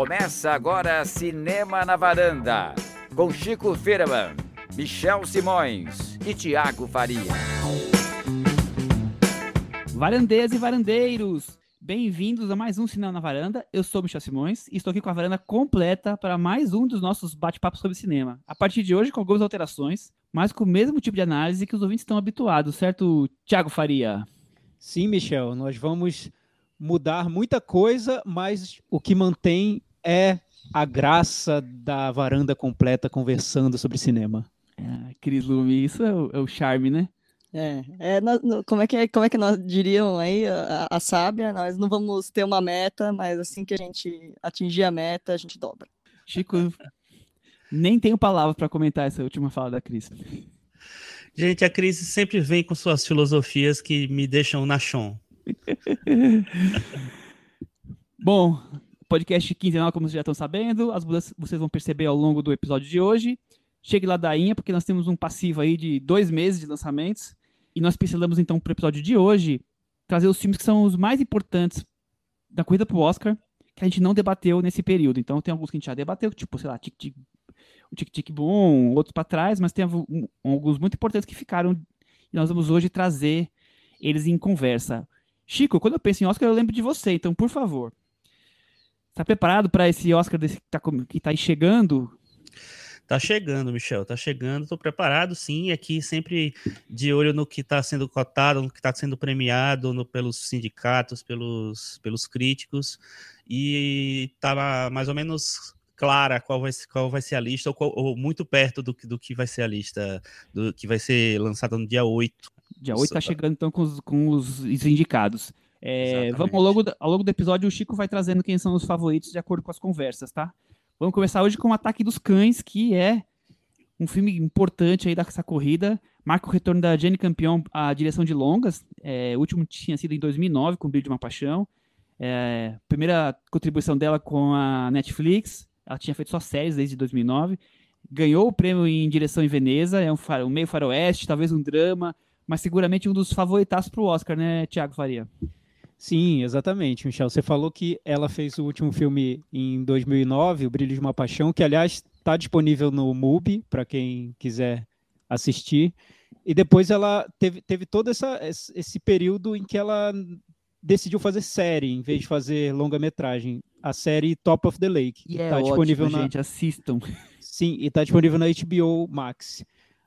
Começa agora Cinema na Varanda, com Chico Firman, Michel Simões e Tiago Faria. Varandeiras e varandeiros, bem-vindos a mais um Cinema na Varanda. Eu sou Michel Simões e estou aqui com a varanda completa para mais um dos nossos bate-papos sobre cinema. A partir de hoje, com algumas alterações, mas com o mesmo tipo de análise que os ouvintes estão habituados, certo, Tiago Faria? Sim, Michel, nós vamos mudar muita coisa, mas o que mantém é a graça da varanda completa conversando sobre cinema. É, Cris Lume, isso é o, é o charme, né? É, é nós- como é que como é que nós diriam aí a, a sábia? Nós não vamos ter uma meta, mas assim que a gente atingir a meta, a gente dobra. Chico, nem tenho palavras para comentar essa última fala da Cris. Gente, a crise sempre vem com suas filosofias que me deixam na chão. Bom, podcast quinzenal, como vocês já estão sabendo, as mudanças vocês vão perceber ao longo do episódio de hoje. Chegue lá dainha, porque nós temos um passivo aí de dois meses de lançamentos. E nós pincelamos então para o episódio de hoje trazer os filmes que são os mais importantes da corrida pro Oscar, que a gente não debateu nesse período. Então tem alguns que a gente já debateu, tipo, sei lá, Tic Tic, o Tic Tic Boom, outros para trás, mas tem alguns muito importantes que ficaram. E nós vamos hoje trazer eles em conversa. Chico, quando eu penso em Oscar, eu lembro de você, então, por favor. Tá preparado para esse Oscar desse que, tá, que tá aí chegando? Tá chegando, Michel, tá chegando, tô preparado sim, aqui sempre de olho no que está sendo cotado, no que está sendo premiado no- pelos sindicatos, pelos, pelos críticos, e tá mais ou menos clara qual vai, ser- qual vai ser a lista, ou, qual- ou muito perto do, que- do que vai ser a lista, do que vai ser lançada no dia 8. Dia 8 tá chegando então com os, com os indicados. É, vamos ao longo, do- ao longo do episódio, o Chico vai trazendo quem são os favoritos de acordo com as conversas, tá? Vamos começar hoje com o Ataque dos Cães, que é um filme importante aí dessa corrida. Marca o retorno da Jenny Campion à direção de longas. É, o último tinha sido em 2009, com o Brilho de uma Paixão. É, primeira contribuição dela com a Netflix. Ela tinha feito só séries desde 2009. Ganhou o prêmio em direção em Veneza. É um, faro- um meio faroeste, talvez um drama, mas seguramente um dos favoritados para o Oscar, né, Tiago Faria? Sim, exatamente, Michel. Você falou que ela fez o último filme em 2009, O Brilho de uma Paixão, que aliás está disponível no MUBI para quem quiser assistir. E depois ela teve, teve todo essa, esse período em que ela decidiu fazer série em vez de fazer longa-metragem. A série Top of the Lake. E é tá ótimo, disponível na, gente, assistam. Sim, e está disponível na HBO Max.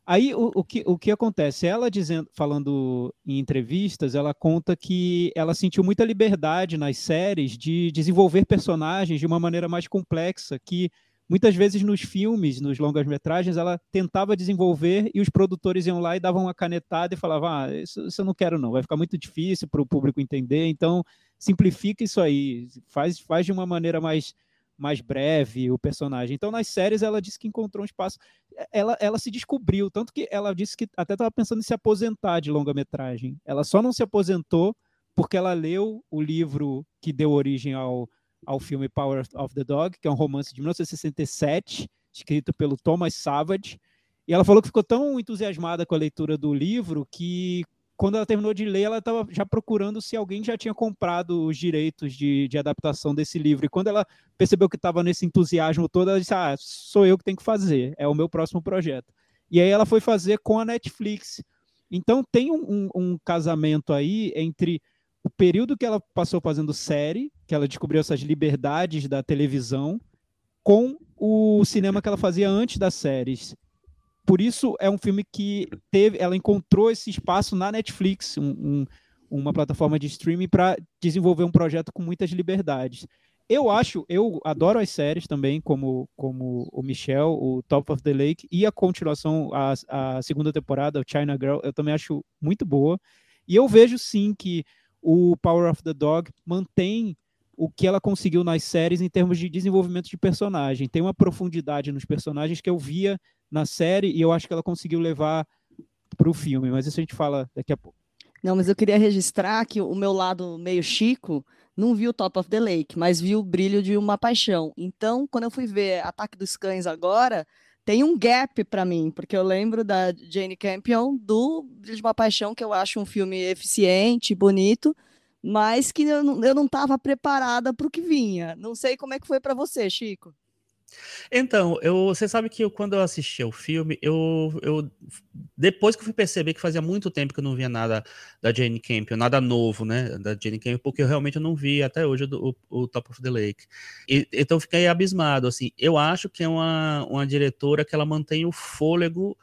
Aí o, o, que, o que acontece? Ela dizendo, falando em entrevistas, ela conta que ela sentiu muita liberdade nas séries de desenvolver personagens de uma maneira mais complexa, que muitas vezes nos filmes, nos longas-metragens, ela tentava desenvolver e os produtores iam lá e davam uma canetada e falavam: ah, isso, isso eu não quero, não, vai ficar muito difícil para o público entender, então simplifica isso aí, faz, faz de uma maneira mais mais breve o personagem. Então, nas séries, ela disse que encontrou um espaço. Ela, ela se descobriu, tanto que ela disse que até estava pensando em se aposentar de longa-metragem. Ela só não se aposentou porque ela leu o livro que deu origem ao, ao filme Power of the Dog, que é um romance de 1967, escrito pelo Thomas Savage. E ela falou que ficou tão entusiasmada com a leitura do livro que quando ela terminou de ler, ela estava já procurando se alguém já tinha comprado os direitos de, de adaptação desse livro. E quando ela percebeu que estava nesse entusiasmo todo, ela disse: Ah, sou eu que tenho que fazer, é o meu próximo projeto. E aí ela foi fazer com a Netflix. Então tem um, um, um casamento aí entre o período que ela passou fazendo série, que ela descobriu essas liberdades da televisão, com o cinema que ela fazia antes das séries por isso é um filme que teve, ela encontrou esse espaço na Netflix, um, um, uma plataforma de streaming para desenvolver um projeto com muitas liberdades. Eu acho, eu adoro as séries também, como, como o Michel, o Top of the Lake e a continuação, a, a segunda temporada, o China Girl, eu também acho muito boa. E eu vejo sim que o Power of the Dog mantém o que ela conseguiu nas séries em termos de desenvolvimento de personagem. Tem uma profundidade nos personagens que eu via na série e eu acho que ela conseguiu levar para o filme, mas isso a gente fala daqui a pouco. Não, mas eu queria registrar que o meu lado meio chico não viu Top of the Lake, mas viu o brilho de uma paixão. Então, quando eu fui ver Ataque dos Cães agora, tem um gap para mim, porque eu lembro da Jane Campion do Brilho de uma Paixão, que eu acho um filme eficiente, bonito, mas que eu não, eu não estava preparada para o que vinha. Não sei como é que foi para você, Chico. Então, eu, você sabe que eu, quando eu assisti ao filme, eu, eu depois que eu fui perceber que fazia muito tempo que eu não via nada da Jane Campion, nada novo, né, da Jane Campion, porque eu realmente não vi até hoje o, o Top of the Lake. E, então, eu fiquei abismado, assim, eu acho que é uma, uma diretora que ela mantém o fôlego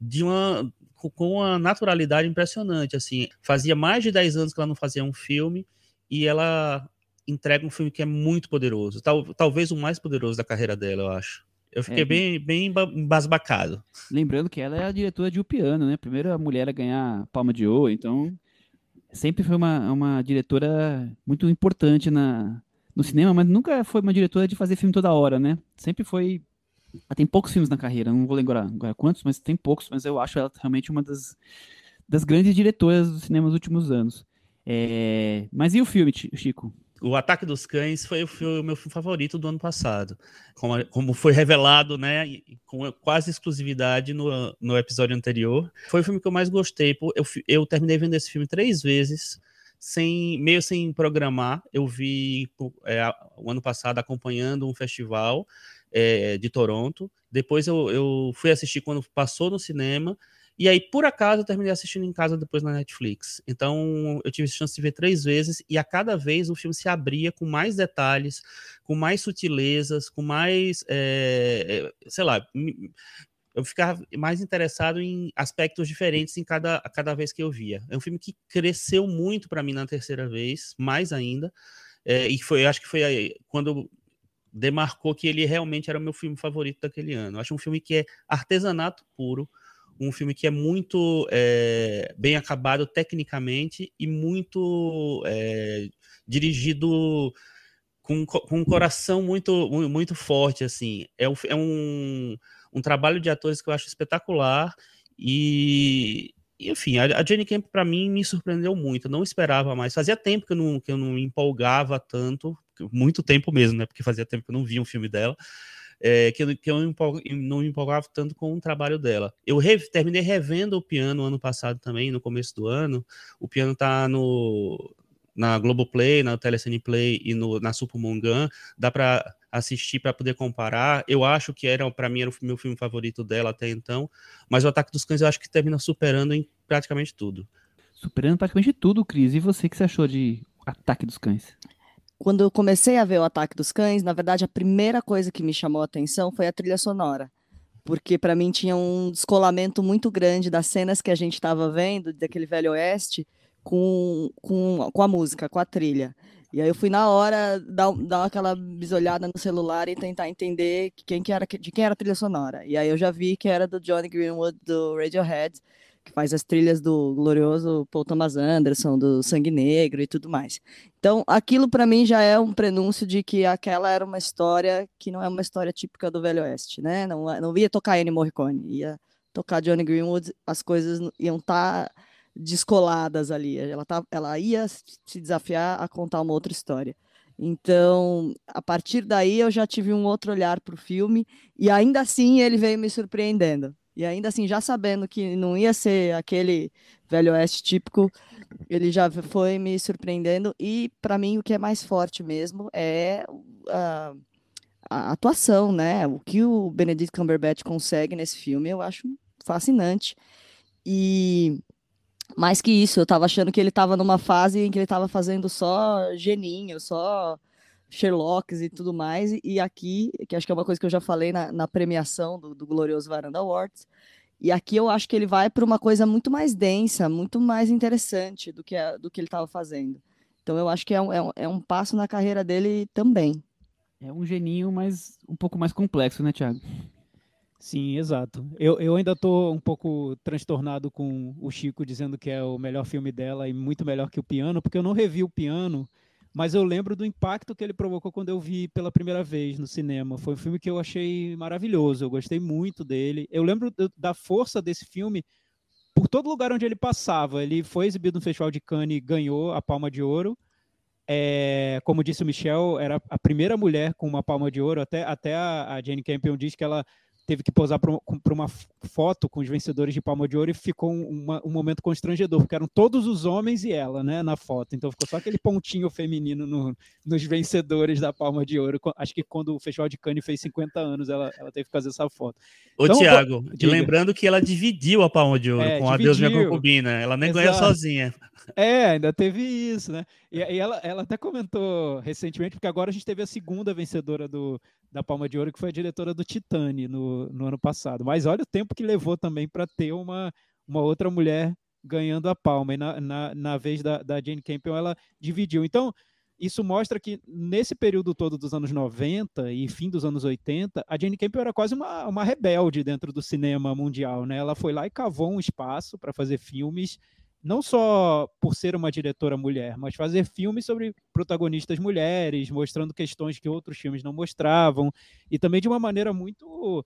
de uma com uma naturalidade impressionante, assim, fazia mais de 10 anos que ela não fazia um filme e ela entrega um filme que é muito poderoso. Tal, talvez o mais poderoso da carreira dela, eu acho. Eu fiquei é, bem, bem embasbacado. Lembrando que ela é a diretora de O Piano, né? Primeira mulher a ganhar Palma de Ouro, então sempre foi uma, uma diretora muito importante na, no cinema, mas nunca foi uma diretora de fazer filme toda hora, né? Sempre foi. Ela tem poucos filmes na carreira, não vou lembrar agora quantos, mas tem poucos, mas eu acho ela realmente uma das, das grandes diretoras do cinema nos últimos anos. É... Mas e o filme, Chico? O Ataque dos Cães foi o, meu filme favorito do ano passado. Como, como foi revelado, né, com quase exclusividade no, no episódio anterior. Foi o filme que eu mais gostei. Eu, eu terminei vendo esse filme três vezes, sem meio sem programar. Eu vi é, o ano passado acompanhando um festival é, de Toronto. Depois eu, eu fui assistir quando passou no cinema. E aí, por acaso, eu terminei assistindo em casa depois na Netflix. Então, eu tive a chance de ver três vezes, e a cada vez o filme se abria com mais detalhes, com mais sutilezas, com mais. É, sei lá. Eu ficava mais interessado em aspectos diferentes em cada, a cada vez que eu via. É um filme que cresceu muito para mim na terceira vez, mais ainda. É, e foi, acho que foi aí, quando demarcou que ele realmente era o meu filme favorito daquele ano. Eu acho um filme que é artesanato puro, um filme que é muito é, bem acabado tecnicamente e muito é, dirigido com, com um coração muito, muito forte, assim. É, um, é um, um trabalho de atores que eu acho espetacular e, enfim, a, a Jenny Camp para mim me surpreendeu muito. Eu não esperava mais. Fazia tempo que eu não, que eu não me empolgava tanto, muito tempo mesmo, né? Porque fazia tempo que eu não via um filme dela é, que, que eu não me empolgava tanto com o trabalho dela. Eu re, terminei revendo o piano ano passado também, no começo do ano. O piano tá no na Globoplay, na Telecine Play e no, na Supermongan, dá para assistir para poder comparar. Eu acho que era para mim era o meu filme favorito dela até então, mas o Ataque dos Cães eu acho que termina superando em praticamente tudo. Superando praticamente tudo, Cris. E você que você achou de Ataque dos Cães? Quando eu comecei a ver o Ataque dos Cães, na verdade, a primeira coisa que me chamou a atenção foi a trilha sonora. Porque para mim tinha um descolamento muito grande das cenas que a gente estava vendo, daquele velho oeste, com, com, com a música, com a trilha. E aí eu fui na hora dar, dar aquela bisolhada no celular e tentar entender quem que era, de quem era a trilha sonora. E aí eu já vi que era do Johnny Greenwood do Radiohead que faz as trilhas do glorioso Paul Thomas Anderson, do Sangue Negro e tudo mais. Então, aquilo para mim já é um prenúncio de que aquela era uma história que não é uma história típica do Velho Oeste, né? Não, não ia tocar Ennio Morricone, ia tocar Johnny Greenwood, as coisas iam estar tá descoladas ali. Ela, tá, ela ia se desafiar a contar uma outra história. Então, a partir daí eu já tive um outro olhar para o filme e ainda assim ele veio me surpreendendo. E ainda assim, já sabendo que não ia ser aquele velho oeste típico, ele já foi me surpreendendo. E para mim, o que é mais forte mesmo é a, a, atuação, né? O que o Benedict Cumberbatch consegue nesse filme, eu acho fascinante. E mais que isso, eu estava achando que ele estava numa fase em que ele estava fazendo só geninho, só Sherlocks e tudo mais. E aqui, que acho que é uma coisa que eu já falei na, na premiação do, do Glorioso Varanda Awards, e aqui eu acho que ele vai para uma coisa muito mais densa, muito mais interessante do que, a, do que ele estava fazendo. Então eu acho que é um, é, um, é um passo na carreira dele também. É um geninho, mas um pouco mais complexo, né, Thiago? Sim, exato. Eu, eu ainda estou um pouco transtornado com o Chico dizendo que é o melhor filme dela e muito melhor que o Piano, porque eu não revi o Piano mas eu lembro do impacto que ele provocou quando eu vi pela primeira vez no cinema. Foi um filme que eu achei maravilhoso, eu gostei muito dele. Eu lembro da força desse filme por todo lugar onde ele passava. Ele foi exibido no Festival de Cannes e ganhou a Palma de Ouro. É, como disse o Michel, era a primeira mulher com uma Palma de Ouro. Até, até a, a Jane Campion diz que ela teve que posar para uma foto com os vencedores de Palma de Ouro e ficou um, um, momento constrangedor, porque eram todos os homens e ela, né, na foto. Então ficou só aquele pontinho feminino no, nos vencedores da Palma de Ouro. Acho que quando o Festival de Cannes fez 50 anos, ela, ela teve que fazer essa foto. Ô, então, Tiago, lembrando que ela dividiu a Palma de Ouro é, com a Deus Minha Concubina. Ela nem ganhou sozinha. É, ainda teve isso, né? E, e, ela, ela até comentou recentemente, porque agora a gente teve a segunda vencedora do, da Palma de Ouro, que foi a diretora do Titane no, no ano passado. Mas olha o tempo que levou também para ter uma, uma outra mulher ganhando a palma. E na, na, na vez da, da Jane Campion, ela dividiu. Então, isso mostra que nesse período todo dos anos 90 e fim dos anos 80, a Jane Campion era quase uma, uma rebelde dentro do cinema mundial. Né? Ela foi lá e cavou um espaço para fazer filmes não só por ser uma diretora mulher, mas fazer filmes sobre protagonistas mulheres, mostrando questões que outros filmes não mostravam, e também de uma maneira muito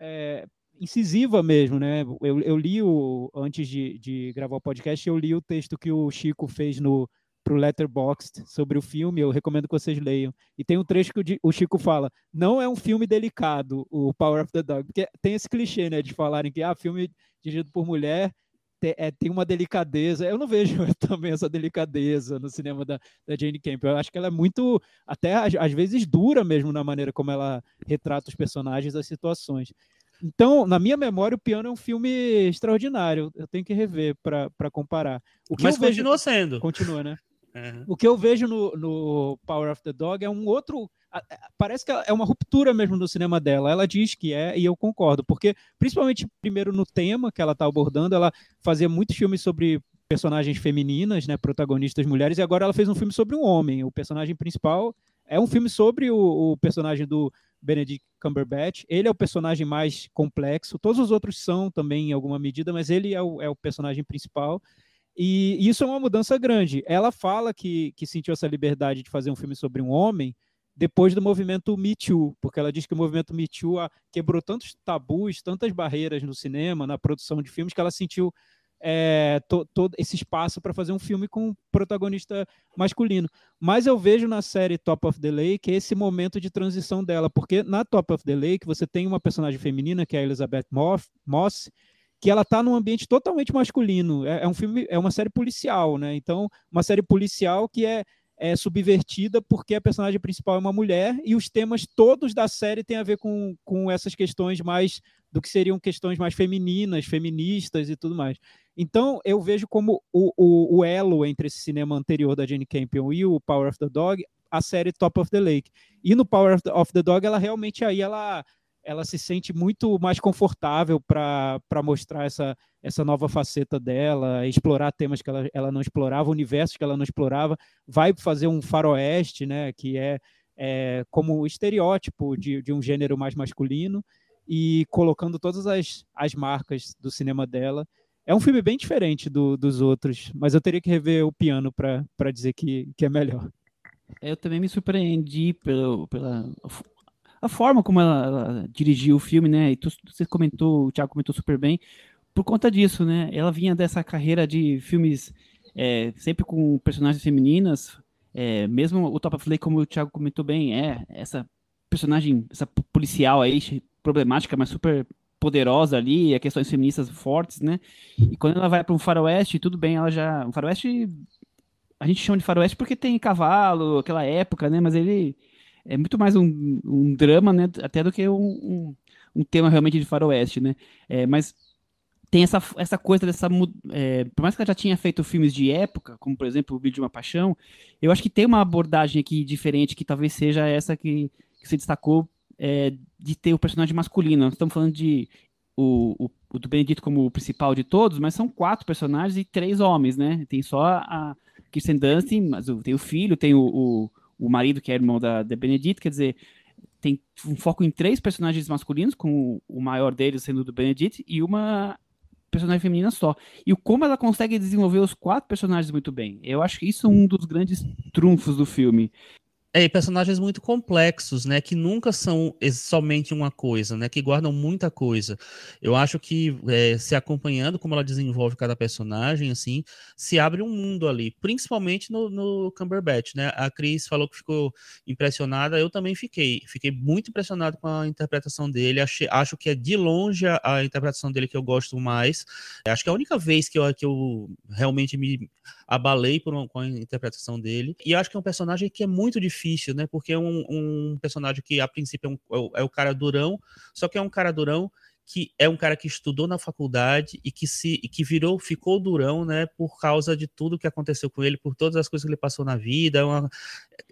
é, incisiva mesmo, né? Eu, eu li o, antes de, de, gravar o podcast, eu li o texto que o Chico fez no pro Letterboxd sobre o filme, eu recomendo que vocês leiam. E tem um trecho que o Chico fala: não é um filme delicado, o Power of the Dog, porque tem esse clichê, né, de falarem que ah, filme dirigido por mulher é, tem uma delicadeza. Eu não vejo também essa delicadeza no cinema da, da Jane Camp. Eu acho que ela é muito, até às, vezes, dura mesmo na maneira como ela retrata os personagens, as situações. Então, na minha memória, o Piano é um filme extraordinário. Eu tenho que rever para comparar. O que Mas eu continua vejo... sendo. Continua, né? Uhum. O que eu vejo no, no, Power of the Dog é um outro. Parece que é uma ruptura mesmo no cinema dela. Ela diz que é, e eu concordo, porque, principalmente, primeiro no tema que ela está abordando, ela fazia muitos filmes sobre personagens femininas, né, protagonistas mulheres, e agora ela fez um filme sobre um homem. O personagem principal é um filme sobre o, o personagem do Benedict Cumberbatch. Ele é o personagem mais complexo. Todos os outros são também, em alguma medida, mas ele é o, é o personagem principal. E isso é uma mudança grande. Ela fala que, que sentiu essa liberdade de fazer um filme sobre um homem depois do movimento Me Too, porque ela diz que o movimento Me Too quebrou tantos tabus, tantas barreiras no cinema, na produção de filmes, que ela sentiu é, to, todo esse espaço para fazer um filme com um protagonista masculino. Mas eu vejo na série Top of the Lake esse momento de transição dela, porque na Top of the Lake você tem uma personagem feminina, que é a Elizabeth Moss, que ela está num ambiente totalmente masculino. É, é, um filme, é uma série policial, né? Então, uma série policial que é, é subvertida porque a personagem principal é uma mulher e os temas todos da série têm a ver com, com essas questões mais do que seriam questões mais femininas, feministas e tudo mais. Então, eu vejo como o, o, o elo entre esse cinema anterior da Jane Campion e o Power of the Dog, a série Top of the Lake. E no Power of the, of the Dog, ela realmente aí ela ela se sente muito mais confortável para mostrar essa, essa nova faceta dela, explorar temas que ela, ela não explorava, universos que ela não explorava, vai fazer um faroeste, né, que é, é como estereótipo de, de um gênero mais masculino, e colocando todas as, as marcas do cinema dela. É um filme bem diferente do, dos outros, mas eu teria que rever o piano para dizer que, que é melhor. Eu também me surpreendi pelo, pela a forma como ela, ela, dirigiu o filme, né? E tu, você comentou, o Thiago comentou super bem, por conta disso, né? Ela vinha dessa carreira de filmes é, sempre com personagens femininas, é, mesmo o Top of Lake, como o Thiago comentou bem, é essa personagem, essa policial aí, problemática, mas super poderosa ali, a questões feministas fortes, né? E quando ela vai para um faroeste, tudo bem, ela já... Um faroeste, a gente chama de faroeste porque tem cavalo, aquela época, né? Mas ele é muito mais um, um drama, né? Até do que um, um, um tema realmente de faroeste, né? É, mas tem essa, essa coisa dessa. É, por mais que ela já tinha feito filmes de época, como por exemplo O Vídeo de uma Paixão, eu acho que tem uma abordagem aqui diferente, que talvez seja essa que, que se destacou é, de ter o personagem masculino. Nós estamos falando de o, o, o, do Benedito como o principal de todos, mas são quatro personagens e três homens, né? Tem só a Kirsten Dunst, mas tem o filho, tem o, o o marido, que é irmão da, da Benedict, quer dizer, tem um foco em três personagens masculinos, com o maior deles sendo do Benedict, e uma personagem feminina só. E como ela consegue desenvolver os quatro personagens muito bem. Eu acho que isso é um dos grandes trunfos do filme. É, e personagens muito complexos, né? Que nunca são somente uma coisa, né? Que guardam muita coisa. Eu acho que é, se acompanhando como ela desenvolve cada personagem, assim, se abre um mundo ali, principalmente no, no Cumberbatch, né? A Cris falou que ficou impressionada, eu também fiquei. Fiquei muito impressionado com a interpretação dele. Achei, acho que é de longe a, a interpretação dele que eu gosto mais. Acho que é a única vez que eu, que eu realmente me abalei por uma, com a interpretação dele. E acho que é um personagem que é muito difícil, né? Porque é um, um personagem que, a princípio, é, um, é, é o cara durão, só que é um cara durão que é um cara que estudou na faculdade e que se e que virou, ficou durão, né, por causa de tudo que aconteceu com ele, por todas as coisas que ele passou na vida. É, uma,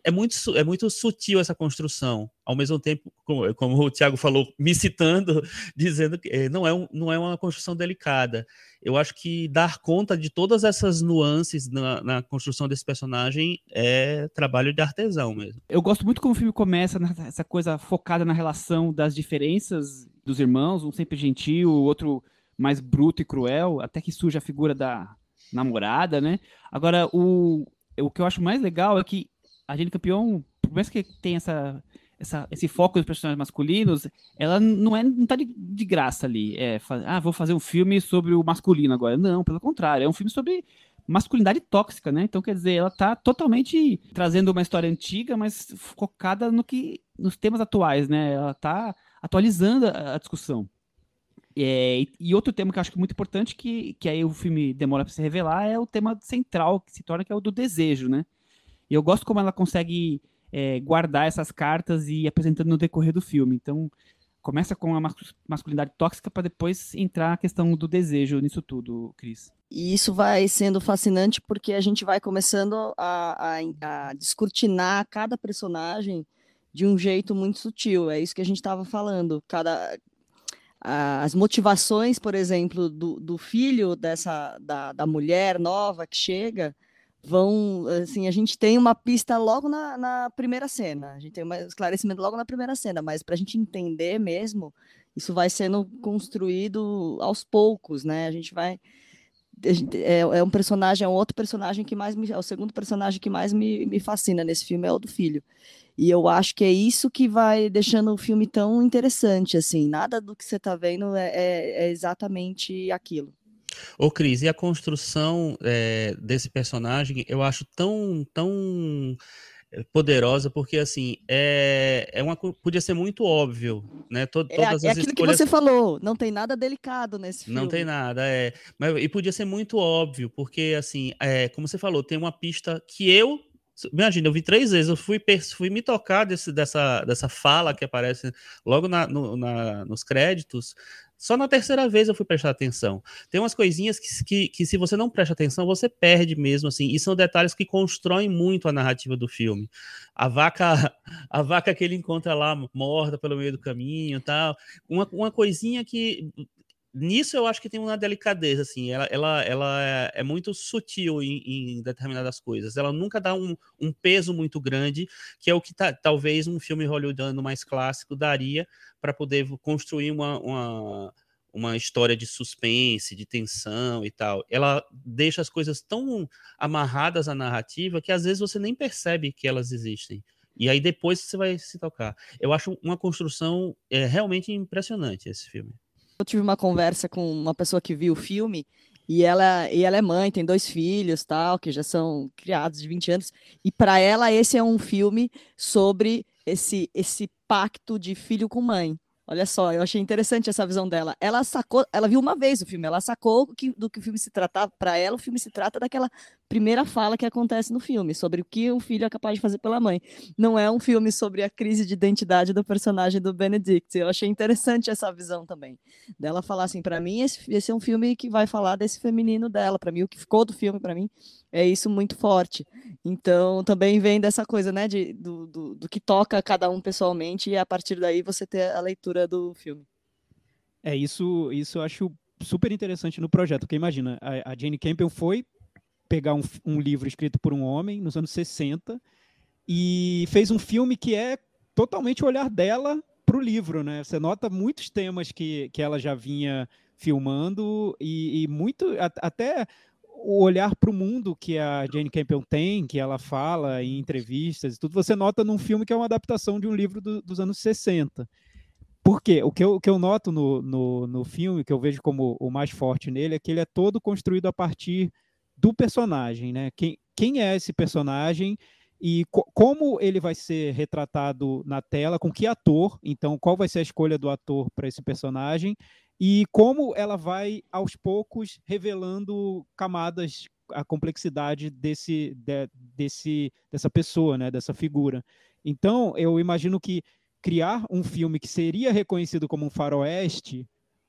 é muito, é muito sutil essa construção. Ao mesmo tempo, como, como o Tiago falou, me citando, dizendo que eh, não é, um, não é uma construção delicada. Eu acho que dar conta de todas essas nuances na, na construção desse personagem é trabalho de artesão mesmo. Eu gosto muito como o filme começa nessa coisa focada na relação das diferenças dos irmãos, um sempre gentil, o outro mais bruto e cruel, até que surge a figura da namorada, né? Agora, o, o que eu acho mais legal é que a Jane Campeão, por mais que tenha essa, essa, esse foco nos personagens masculinos, ela não é não tá de, de graça ali. É, ah, vou fazer um filme sobre o masculino agora. Não, pelo contrário, é um filme sobre masculinidade tóxica, né? Então, quer dizer, ela tá totalmente trazendo uma história antiga, mas focada no que nos temas atuais, né? Ela tá atualizando a, a discussão. É, e, outro tema que eu acho que é muito importante, que, que aí o filme demora para se revelar, é o tema central que se torna, que é o do desejo, né? E eu gosto como ela consegue é, guardar essas cartas e ir apresentando no decorrer do filme. Então, começa com a masculinidade tóxica para depois entrar a questão do desejo nisso tudo, Cris. E isso vai sendo fascinante porque a gente vai começando a, a, a descortinar cada personagem de um jeito muito sutil. É isso que a gente estava falando. Cada as motivações, por exemplo, do, do filho dessa da, da mulher nova que chega vão assim a gente tem uma pista logo na, na primeira cena a gente tem um esclarecimento logo na primeira cena mas para a gente entender mesmo isso vai sendo construído aos poucos né a gente vai é, é um personagem é um outro personagem que mais me, é o segundo personagem que mais me, me fascina nesse filme é o do filho e eu acho que é isso que vai deixando o filme tão interessante, assim. Nada do que você está vendo é, é, é, exatamente aquilo. Ô, Cris, e a construção é, desse personagem eu acho tão, tão eh, poderosa, porque assim, é, é uma, podia ser muito óbvio, né? Tod, é, todas é as aquilo escolhas... que você falou, não tem nada delicado nesse filme. Não tem nada, é. Mas, e podia ser muito óbvio, porque assim, é, como você falou, tem uma pista que eu Imagina, eu vi três vezes, eu fui, fui me tocar desse, dessa, dessa fala que aparece logo na, no, na, nos créditos. Só na terceira vez eu fui prestar atenção. Tem umas coisinhas que, que, que, se você não presta atenção, você perde mesmo, assim. E são detalhes que constroem muito a narrativa do filme. A vaca, a vaca que ele encontra lá morta pelo meio do caminho, tal. Uma, uma coisinha que nisso eu acho que tem uma delicadeza, assim, ela, ela, ela é, muito sutil em, em, determinadas coisas, ela nunca dá um, um, peso muito grande, que é o que talvez um filme hollywoodiano mais clássico daria para poder construir uma, uma, uma história de suspense, de tensão e tal. Ela deixa as coisas tão amarradas à narrativa que às vezes você nem percebe que elas existem. E aí depois você vai se tocar. Eu acho uma construção é, realmente impressionante esse filme. Eu tive uma conversa com uma pessoa que viu o filme e ela, e ela é mãe, tem dois filhos, tal, que já são criados de 20 anos, e para ela esse é um filme sobre esse esse pacto de filho com mãe. Olha só, eu achei interessante essa visão dela. Ela sacou, ela viu uma vez o filme, ela sacou que, do que o filme se tratava. Para ela, o filme se trata daquela primeira fala que acontece no filme, sobre o que o filho é capaz de fazer pela mãe. Não é um filme sobre a crise de identidade do personagem do Benedict. Eu achei interessante essa visão também. Dela falar assim: para mim, esse, esse é um filme que vai falar desse feminino dela. Para mim, o que ficou do filme, para mim, é isso muito forte. Então, também vem dessa coisa, né, de, do, do, do, que toca cada um pessoalmente, e a partir daí você ter a leitura do filme. É, isso, isso eu acho super interessante no projeto, porque imagina, a, a Jane Campion foi pegar um, um livro escrito por um homem nos anos 60 e fez um filme que é totalmente o olhar dela para o livro, né? Você nota muitos temas que, que ela já vinha filmando e, e muito até o olhar para o mundo que a Jane Campion tem, que ela fala em entrevistas e tudo, você nota num filme que é uma adaptação de um livro do, dos anos 60. Por quê? O que eu, o que eu noto no, no, no filme, que eu vejo como o mais forte nele, é que ele é todo construído a partir do personagem, né? Quem, quem é esse personagem e co como ele vai ser retratado na tela, com que ator, então qual vai ser a escolha do ator para esse personagem e como ela vai aos poucos revelando camadas a complexidade desse, de, desse dessa pessoa, né, dessa figura. Então, eu imagino que criar um filme que seria reconhecido como um faroeste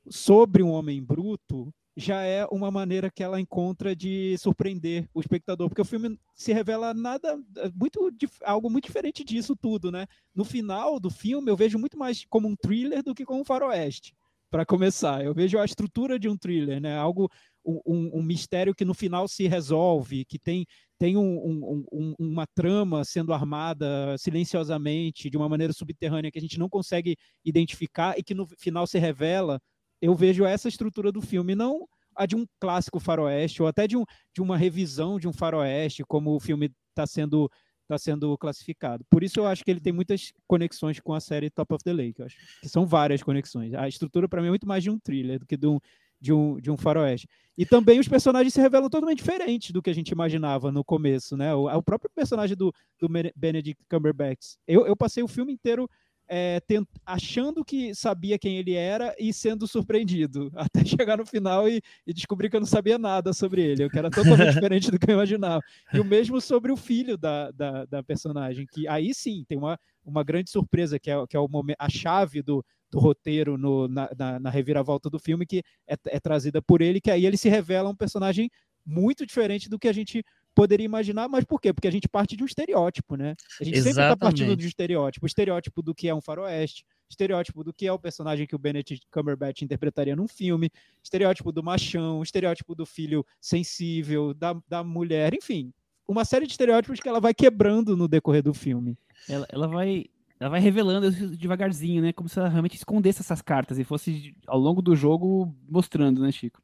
sobre um homem bruto já é uma maneira que ela encontra de surpreender o espectador, porque o filme se revela nada muito algo muito diferente disso tudo, né? No final do filme eu vejo muito mais como um thriller do que como um faroeste. Para começar, eu vejo a estrutura de um thriller, né? Algo um, um, mistério que no final se resolve, que tem, tem um, um, uma trama sendo armada silenciosamente, de uma maneira subterrânea que a gente não consegue identificar e que no final se revela. Eu vejo essa estrutura do filme, não a de um clássico faroeste, ou até de, um, de uma revisão de um faroeste, como o filme está sendo está sendo classificado. Por isso eu acho que ele tem muitas conexões com a série Top of the Lake. Acho que são várias conexões. A estrutura para mim é muito mais de um thriller do que de um, de um, de um faroeste. E também os personagens se revelam totalmente diferentes do que a gente imaginava no começo, né? O, o próprio personagem do, do Benedict Cumberbatch. Eu, eu passei o filme inteiro é, tent, achando que sabia quem ele era e sendo surpreendido, até chegar no final e, e, descobrir que eu não sabia nada sobre ele, que era totalmente diferente do que eu imaginava. E o mesmo sobre o filho da, da, da personagem, que aí sim tem uma, uma grande surpresa, que é, que é o momento, a chave do, do roteiro no, na, na, na, reviravolta do filme, que é, é, trazida por ele, que aí ele se revela um personagem muito diferente do que a gente poderia imaginar, mas por quê? Porque a gente parte de um estereótipo, né? A gente Exatamente. sempre está partindo de um estereótipo, o estereótipo do que é um faroeste, estereótipo do que é o personagem que o Benedict Cumberbatch interpretaria num filme, estereótipo do machão, estereótipo do filho sensível, da, da mulher, enfim, uma série de estereótipos que ela vai quebrando no decorrer do filme. Ela, ela vai ela vai revelando devagarzinho, né? Como se ela realmente escondesse essas cartas e fosse ao longo do jogo mostrando, né, Chico?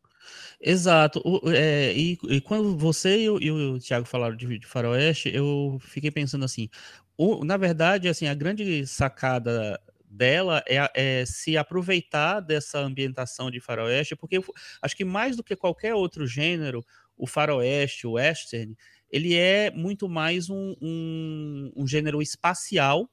Exato. O, é, e, e, quando você e o, e o Thiago falaram de, de, Faroeste, eu fiquei pensando assim: o, na verdade, assim, a grande sacada dela é, é, se aproveitar dessa ambientação de faroeste, porque acho que mais do que qualquer outro gênero, o faroeste, o western, ele é muito mais um, um, um gênero espacial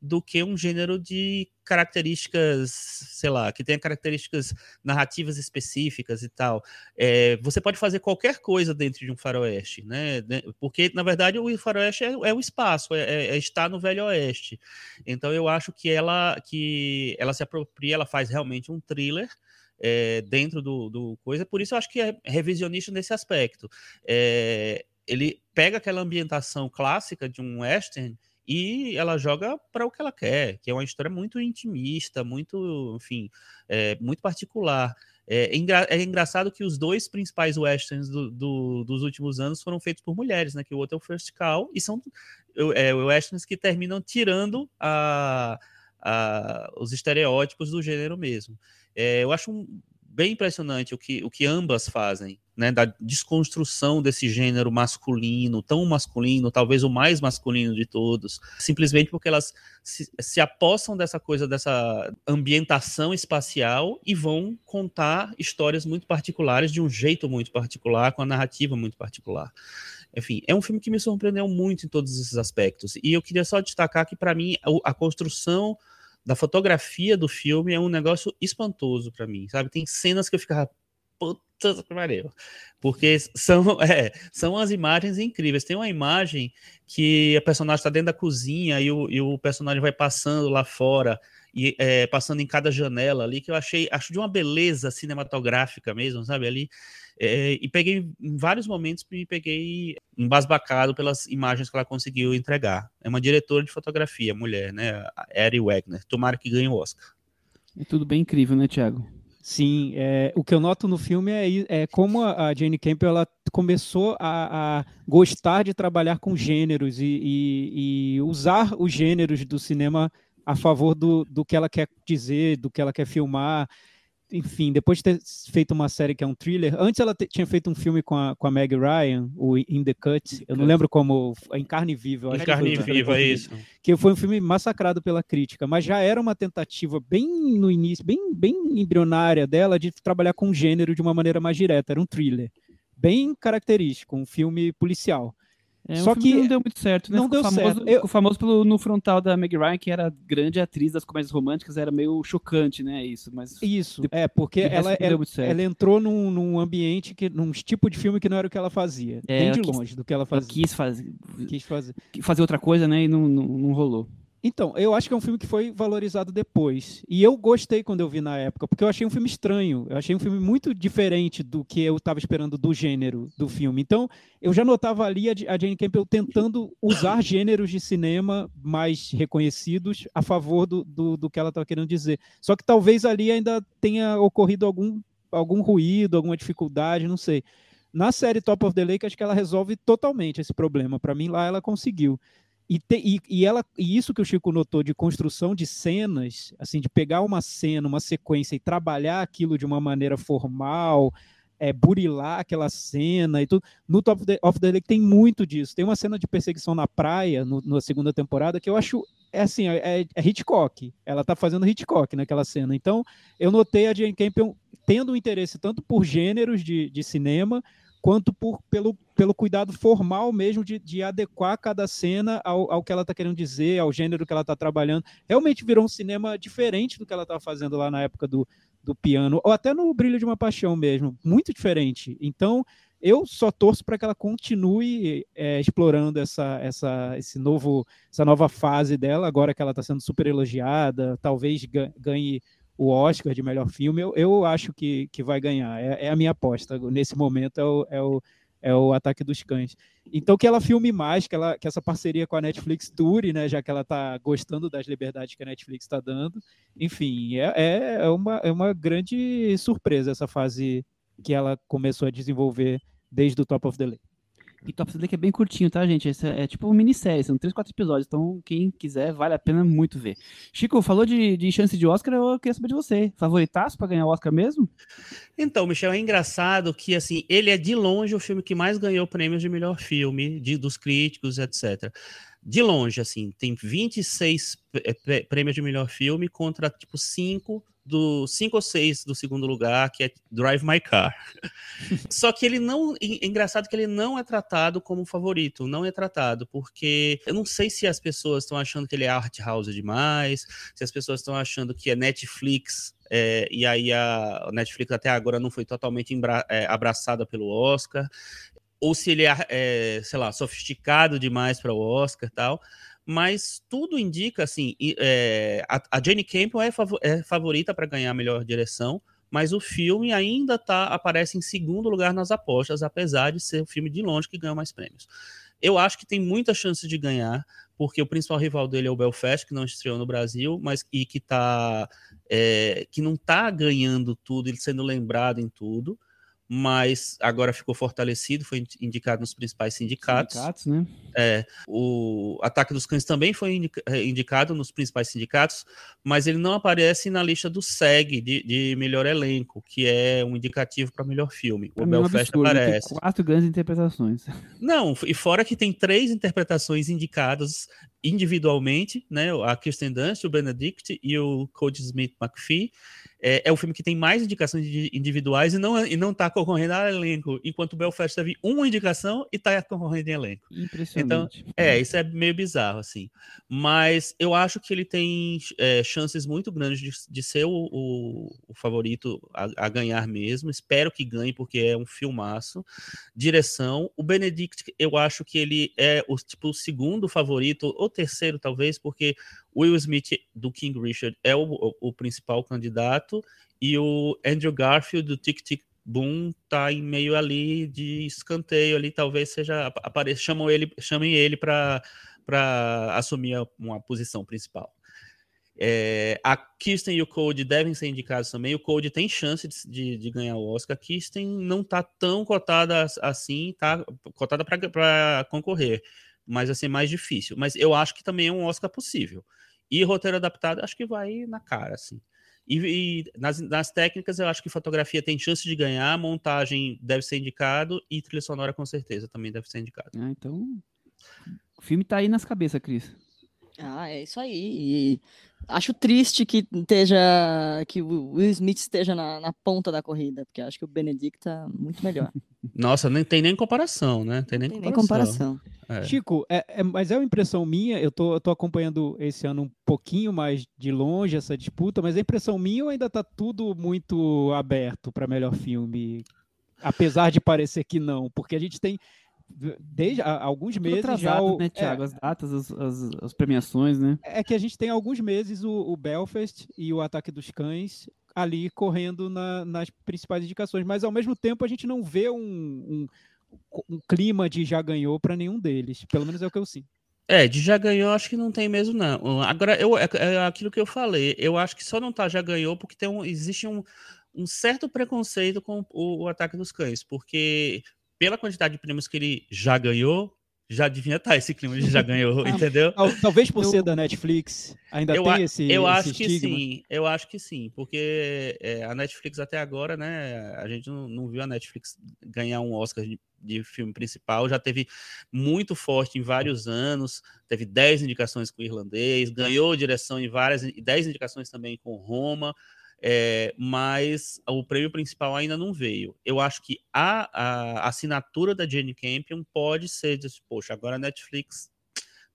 do que um gênero de características, sei lá, que tenha características narrativas específicas e tal. É, você pode fazer qualquer coisa dentro de um faroeste, né? Porque, na verdade, o faroeste é, é o espaço, é, é, é, estar no Velho Oeste. Então, eu acho que ela, que ela se apropria, ela faz realmente um thriller, é, dentro do, do, coisa, por isso eu acho que é revisionista nesse aspecto. É, ele pega aquela ambientação clássica de um western e ela joga para o que ela quer, que é uma história muito intimista, muito, enfim, é, muito particular. É, engra é, engraçado que os dois principais westerns do, do, dos últimos anos foram feitos por mulheres, né? Que o outro é o First Call, e são é, westerns que terminam tirando a, a, os estereótipos do gênero mesmo. É, eu acho um, bem impressionante o que, o que ambas fazem, né, da desconstrução desse gênero masculino, tão masculino, talvez o mais masculino de todos, simplesmente porque elas se, se apossam dessa coisa, dessa ambientação espacial e vão contar histórias muito particulares, de um jeito muito particular, com a narrativa muito particular. Enfim, é um filme que me surpreendeu muito em todos esses aspectos. E eu queria só destacar que, para mim, a, a construção da fotografia do filme é um negócio espantoso para mim, sabe? Tem cenas que eu ficava, puta que pariu. Porque são, é, são as imagens incríveis. Tem uma imagem que a personagem está dentro da cozinha e o, e o personagem vai passando lá fora e é, passando em cada janela ali, que eu achei, acho de uma beleza cinematográfica mesmo, sabe? Ali é, e peguei, em vários momentos, me peguei embasbacado pelas imagens que ela conseguiu entregar. É uma diretora de fotografia, mulher, né? Eri Wagner. Tomara que ganhe o Oscar. É tudo bem incrível, né, Thiago? Sim, é, o que eu noto no filme é, é como a, Jane Campion ela começou a, a, gostar de trabalhar com gêneros e, e, e, usar os gêneros do cinema a favor do, do que ela quer dizer, do que ela quer filmar enfim, depois de ter feito uma série que é um thriller, antes ela tinha feito um filme com a, com a Meg Ryan, o In the Cut, eu não lembro como, em Carne Viva. Em Carne Viva, é isso. Que foi um filme massacrado pela crítica, mas já era uma tentativa bem no início, bem, bem embrionária dela de trabalhar com o gênero de uma maneira mais direta, era um thriller. Bem característico, um filme policial. É, Só que, que não deu muito certo, né? Não ficou deu famoso, certo. Eu... Famoso pelo, no frontal da Meg Ryan, que era grande atriz das comédias românticas, era meio chocante, né? Isso, mas isso é porque ela, ela, ela, entrou num, num, ambiente que, num tipo de filme que não era o que ela fazia, é, bem de longe quis, do que ela fazia. Ela quis fazer, quis fazer, fazer outra coisa, né? E não, não, não rolou. Então, eu acho que é um filme que foi valorizado depois. E eu gostei quando eu vi na época, porque eu achei um filme estranho. Eu achei um filme muito diferente do que eu estava esperando do gênero do filme. Então, eu já notava ali a Jane Campbell tentando usar gêneros de cinema mais reconhecidos a favor do, do, do que ela estava querendo dizer. Só que talvez ali ainda tenha ocorrido algum, algum ruído, alguma dificuldade, não sei. Na série Top of the Lake, acho que ela resolve totalmente esse problema. Para mim, lá ela conseguiu. E, te, e, e, ela, e isso que o Chico notou de construção de cenas, assim, de pegar uma cena, uma sequência e trabalhar aquilo de uma maneira formal, é, burilar aquela cena e tudo. No Top of the Lake tem muito disso. Tem uma cena de perseguição na praia, no, na segunda temporada, que eu acho, é assim, é, é Hitchcock. Ela tá fazendo Hitchcock naquela cena. Então, eu notei a Jane Campion tendo um interesse tanto por gêneros de, de cinema, quanto por, pelo, pelo cuidado formal mesmo de, de adequar cada cena ao, ao que ela está querendo dizer, ao gênero que ela está trabalhando. Realmente virou um cinema diferente do que ela estava fazendo lá na época do, do piano, ou até no Brilho de uma Paixão mesmo, muito diferente. Então, eu só torço para que ela continue é, explorando essa, essa, esse novo, essa nova fase dela, agora que ela está sendo super elogiada, talvez ganhe o Oscar de melhor filme, eu, eu acho que, que vai ganhar. É, é a minha aposta. Nesse momento é o, é o, é o Ataque dos Cães. Então que ela filme mais, que, ela, que essa parceria com a Netflix dure, né? Já que ela está gostando das liberdades que a Netflix está dando. Enfim, é, é, é, uma, é uma grande surpresa essa fase que ela começou a desenvolver desde o Top of the Lake. E Top Lake é bem curtinho, tá, gente? Esse é, é tipo uma minissérie, são três, quatro episódios. Então, quem quiser, vale a pena muito ver. Chico, falou de, de chance de Oscar, eu queria saber de você. Favoritaço para ganhar o Oscar mesmo? Então, Michel, é engraçado que, assim, ele é de longe o filme que mais ganhou prêmios de melhor filme, de, dos críticos, etc. De longe, assim, tem 26 prêmios de melhor filme contra, tipo, 5 do 5 ou 6 do segundo lugar, que é Drive My Car. Só que ele não. É engraçado que ele não é tratado como favorito, não é tratado, porque eu não sei se as pessoas estão achando que ele é art house demais, se as pessoas estão achando que é Netflix. É, e aí a Netflix até agora não foi totalmente é, abraçada pelo Oscar, ou se ele é, é sei lá, sofisticado demais para o Oscar e tal mas tudo indica assim, é, a, a Jane Campbell é, favor, é favorita para ganhar a melhor direção, mas o filme ainda tá, aparece em segundo lugar nas apostas, apesar de ser o filme de longe que ganha mais prêmios. Eu acho que tem muita chance de ganhar, porque o principal rival dele é o Belfast, que não estreou no Brasil, mas e que tá é, que não está ganhando tudo, ele sendo lembrado em tudo mas agora ficou fortalecido, foi indicado nos principais sindicatos. Sindicatos, né? É, o Ataque dos Cães também foi é, indicado nos principais sindicatos, mas ele não aparece na lista do SEG de, de melhor elenco, que é um indicativo para melhor filme. o Belfast um aparece. Tem quatro grandes interpretações. Não, e fora que tem três interpretações indicadas individualmente, né? A Kirsten Dunst, o Benedict e o Cody Smith McPhee é, é o filme que tem mais indicações individuais e não, e não tá concorrendo a elenco, enquanto o Belfast teve uma indicação e tá concorrendo em elenco. Impressionante. Então, é, isso é meio bizarro, assim. Mas eu acho que ele tem é, chances muito grandes de, de ser o, o, o favorito a, a, ganhar mesmo. Espero que ganhe, porque é um filmaço. Direção, o Benedict, eu acho que ele é o, tipo, o segundo favorito, ou terceiro, talvez, porque Will Smith do King Richard é o, o, principal candidato e o Andrew Garfield do Tic Tic Boom tá em meio ali de escanteio ali, talvez seja apareça, chamam ele, chamem ele para para assumir uma posição principal. É, a Kirsten e o Code devem ser indicados também. O Code tem chance de, de, de ganhar o Oscar. A Kirsten não tá tão cotada assim, tá cotada para concorrer, mas assim mais difícil. Mas eu acho que também é um Oscar possível. E roteiro adaptado, acho que vai na cara, assim. E, e nas, nas, técnicas, eu acho que fotografia tem chance de ganhar, montagem deve ser indicado e trilha sonora com certeza também deve ser indicado. Ah, então, o filme tá aí nas cabeças, Cris. Ah, é isso aí. E acho triste que esteja que o Will Smith esteja na, na, ponta da corrida, porque acho que o Benedict tá muito melhor. Nossa, nem tem nem comparação, né? Tem nem tem comparação. Nem comparação. É. Chico, é, é, mas é uma impressão minha, eu tô, eu tô acompanhando esse ano um pouquinho mais de longe essa disputa, mas a impressão minha ainda tá tudo muito aberto para melhor filme, apesar de parecer que não, porque a gente tem desde há alguns Tudo meses atrasado, já o, né, Thiago? É, as datas, as, as, as, premiações, né? É que a gente tem alguns meses o, o Belfast e o Ataque dos Cães ali correndo na, nas principais indicações, mas ao mesmo tempo a gente não vê um, um, um clima de já ganhou para nenhum deles, pelo menos é o que eu sinto. É, de já ganhou, acho que não tem mesmo, não. Agora, eu, é, é aquilo que eu falei, eu acho que só não tá já ganhou porque tem um, existe um, um certo preconceito com o, o ataque dos cães, porque pela quantidade de prêmios que ele já ganhou, já devia estar esse clima de já ganhou, entendeu? Talvez por eu, ser da Netflix, ainda eu, tem esse Eu esse acho que estigma. sim, eu acho que sim, porque é, a Netflix até agora, né, a gente não, não viu a Netflix ganhar um Oscar de, de, filme principal, já teve muito forte em vários anos, teve 10 indicações com o irlandês, ganhou direção em várias, 10 indicações também com Roma, é, mas o prêmio principal ainda não veio. Eu acho que a, a assinatura da Jane Campion pode ser, de, poxa, agora a Netflix,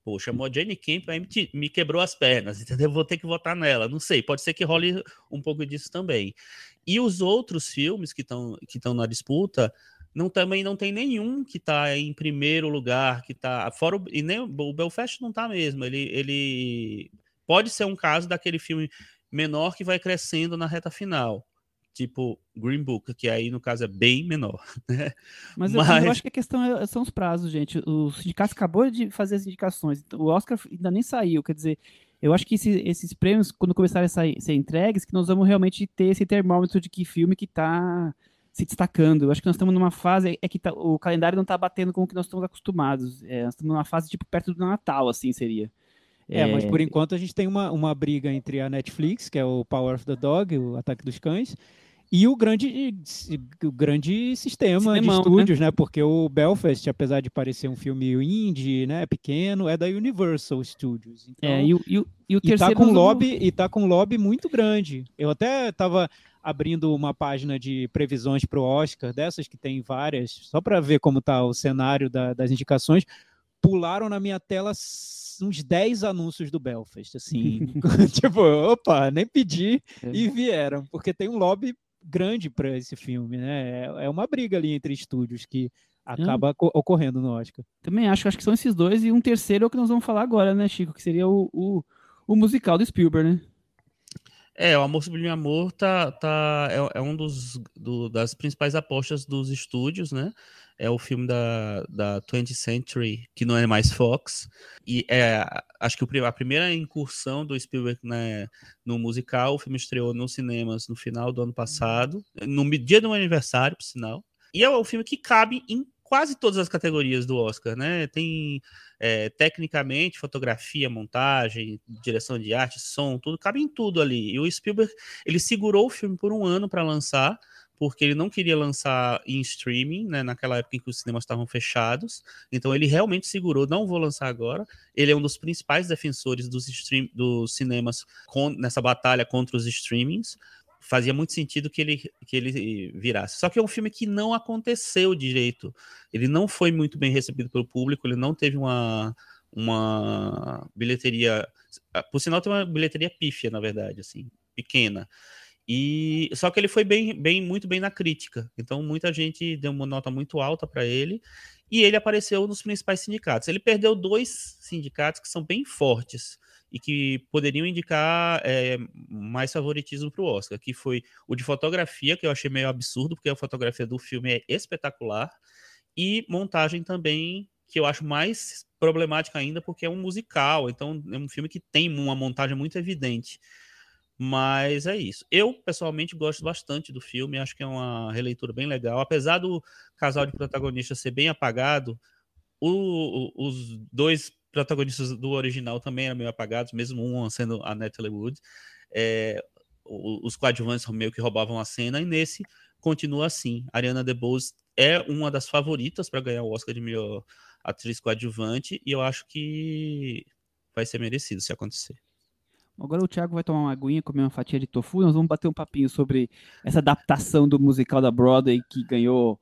poxa, a Jane Campion me, me quebrou as pernas, entendeu? Vou ter que votar nela. Não sei, pode ser que role um pouco disso também. E os outros filmes que estão que na disputa, não também não tem nenhum que está em primeiro lugar, que está fora o, e nem o Belfast não está mesmo. Ele, ele pode ser um caso daquele filme menor que vai crescendo na reta final. Tipo Green Book, que aí no caso é bem menor. Né? Mas, Mas... Eu, acho que a questão é, são os prazos, gente. O sindicato acabou de fazer as indicações. O Oscar ainda nem saiu. Quer dizer, eu acho que esse, esses prêmios, quando começarem a sair, ser entregues, que nós vamos realmente ter esse termômetro de que filme que está se destacando. Eu acho que nós estamos numa fase é que tá, o calendário não está batendo com o que nós estamos acostumados. É, nós estamos numa fase tipo perto do Natal, assim seria. É, é, mas por enquanto a gente tem uma, uma briga entre a Netflix, que é o Power of the Dog, o Ataque dos Cães, e o grande, o grande sistema Cinemão, de né? estúdios, né? né? Porque o Belfast, apesar de parecer um filme indie, né, pequeno, é da Universal Studios. Então, é, e, o, e, o, e o e tá com lobby E tá com um lobby muito grande. Eu até estava abrindo uma página de previsões para o Oscar, dessas que tem várias, só para ver como está o cenário da, das indicações. Pularam na minha tela uns 10 anúncios do Belfast, assim. tipo, opa, nem pedi é. e vieram, porque tem um lobby grande para esse filme, né? É, é uma briga ali entre estúdios que acaba hum. ocorrendo no Oscar. Também acho, acho que são esses dois, e um terceiro é o que nós vamos falar agora, né, Chico? Que seria o, o, o musical do Spielberg, né? É, o Amor Sublime Amor tá, tá, é, é um dos do, das principais apostas dos estúdios, né? É o filme da, da 20th Century, que não é mais Fox. E é, acho que a primeira incursão do Spielberg né, no musical, o filme estreou nos cinemas no final do ano passado, no dia do meu aniversário, por sinal. E é o filme que cabe em quase todas as categorias do Oscar, né? Tem é, tecnicamente fotografia, montagem, direção de arte, som, tudo cabe em tudo ali. E o Spielberg ele segurou o filme por um ano para lançar, porque ele não queria lançar em streaming, né? Naquela época em que os cinemas estavam fechados. Então ele realmente segurou, não vou lançar agora. Ele é um dos principais defensores dos, stream, dos cinemas com, nessa batalha contra os streamings fazia muito sentido que ele, que ele virasse. Só que é um filme que não aconteceu direito. Ele não foi muito bem recebido pelo público, ele não teve uma, uma bilheteria. Ah, por sinal, tem uma bilheteria pífia, na verdade, assim, pequena. E só que ele foi bem, bem, muito bem na crítica. Então muita gente deu uma nota muito alta para ele e ele apareceu nos principais sindicatos. Ele perdeu dois sindicatos que são bem fortes e que poderiam indicar é, mais favoritismo para o Oscar, que foi o de fotografia, que eu achei meio absurdo, porque a fotografia do filme é espetacular, e montagem também, que eu acho mais problemática ainda, porque é um musical, então é um filme que tem uma montagem muito evidente. Mas é isso. Eu, pessoalmente, gosto bastante do filme, acho que é uma releitura bem legal. Apesar do casal de protagonistas ser bem apagado, o, os dois protagonistas do original também eram meio apagados, mesmo um sendo a Natalie Wood. É, os coadjuvantes meio que roubavam a cena, e nesse continua assim. Ariana DeBose é uma das favoritas para ganhar o Oscar de melhor atriz coadjuvante, e eu acho que vai ser merecido se acontecer. Agora o Thiago vai tomar uma aguinha, comer uma fatia de tofu, nós vamos bater um papinho sobre essa adaptação do musical da Broadway que ganhou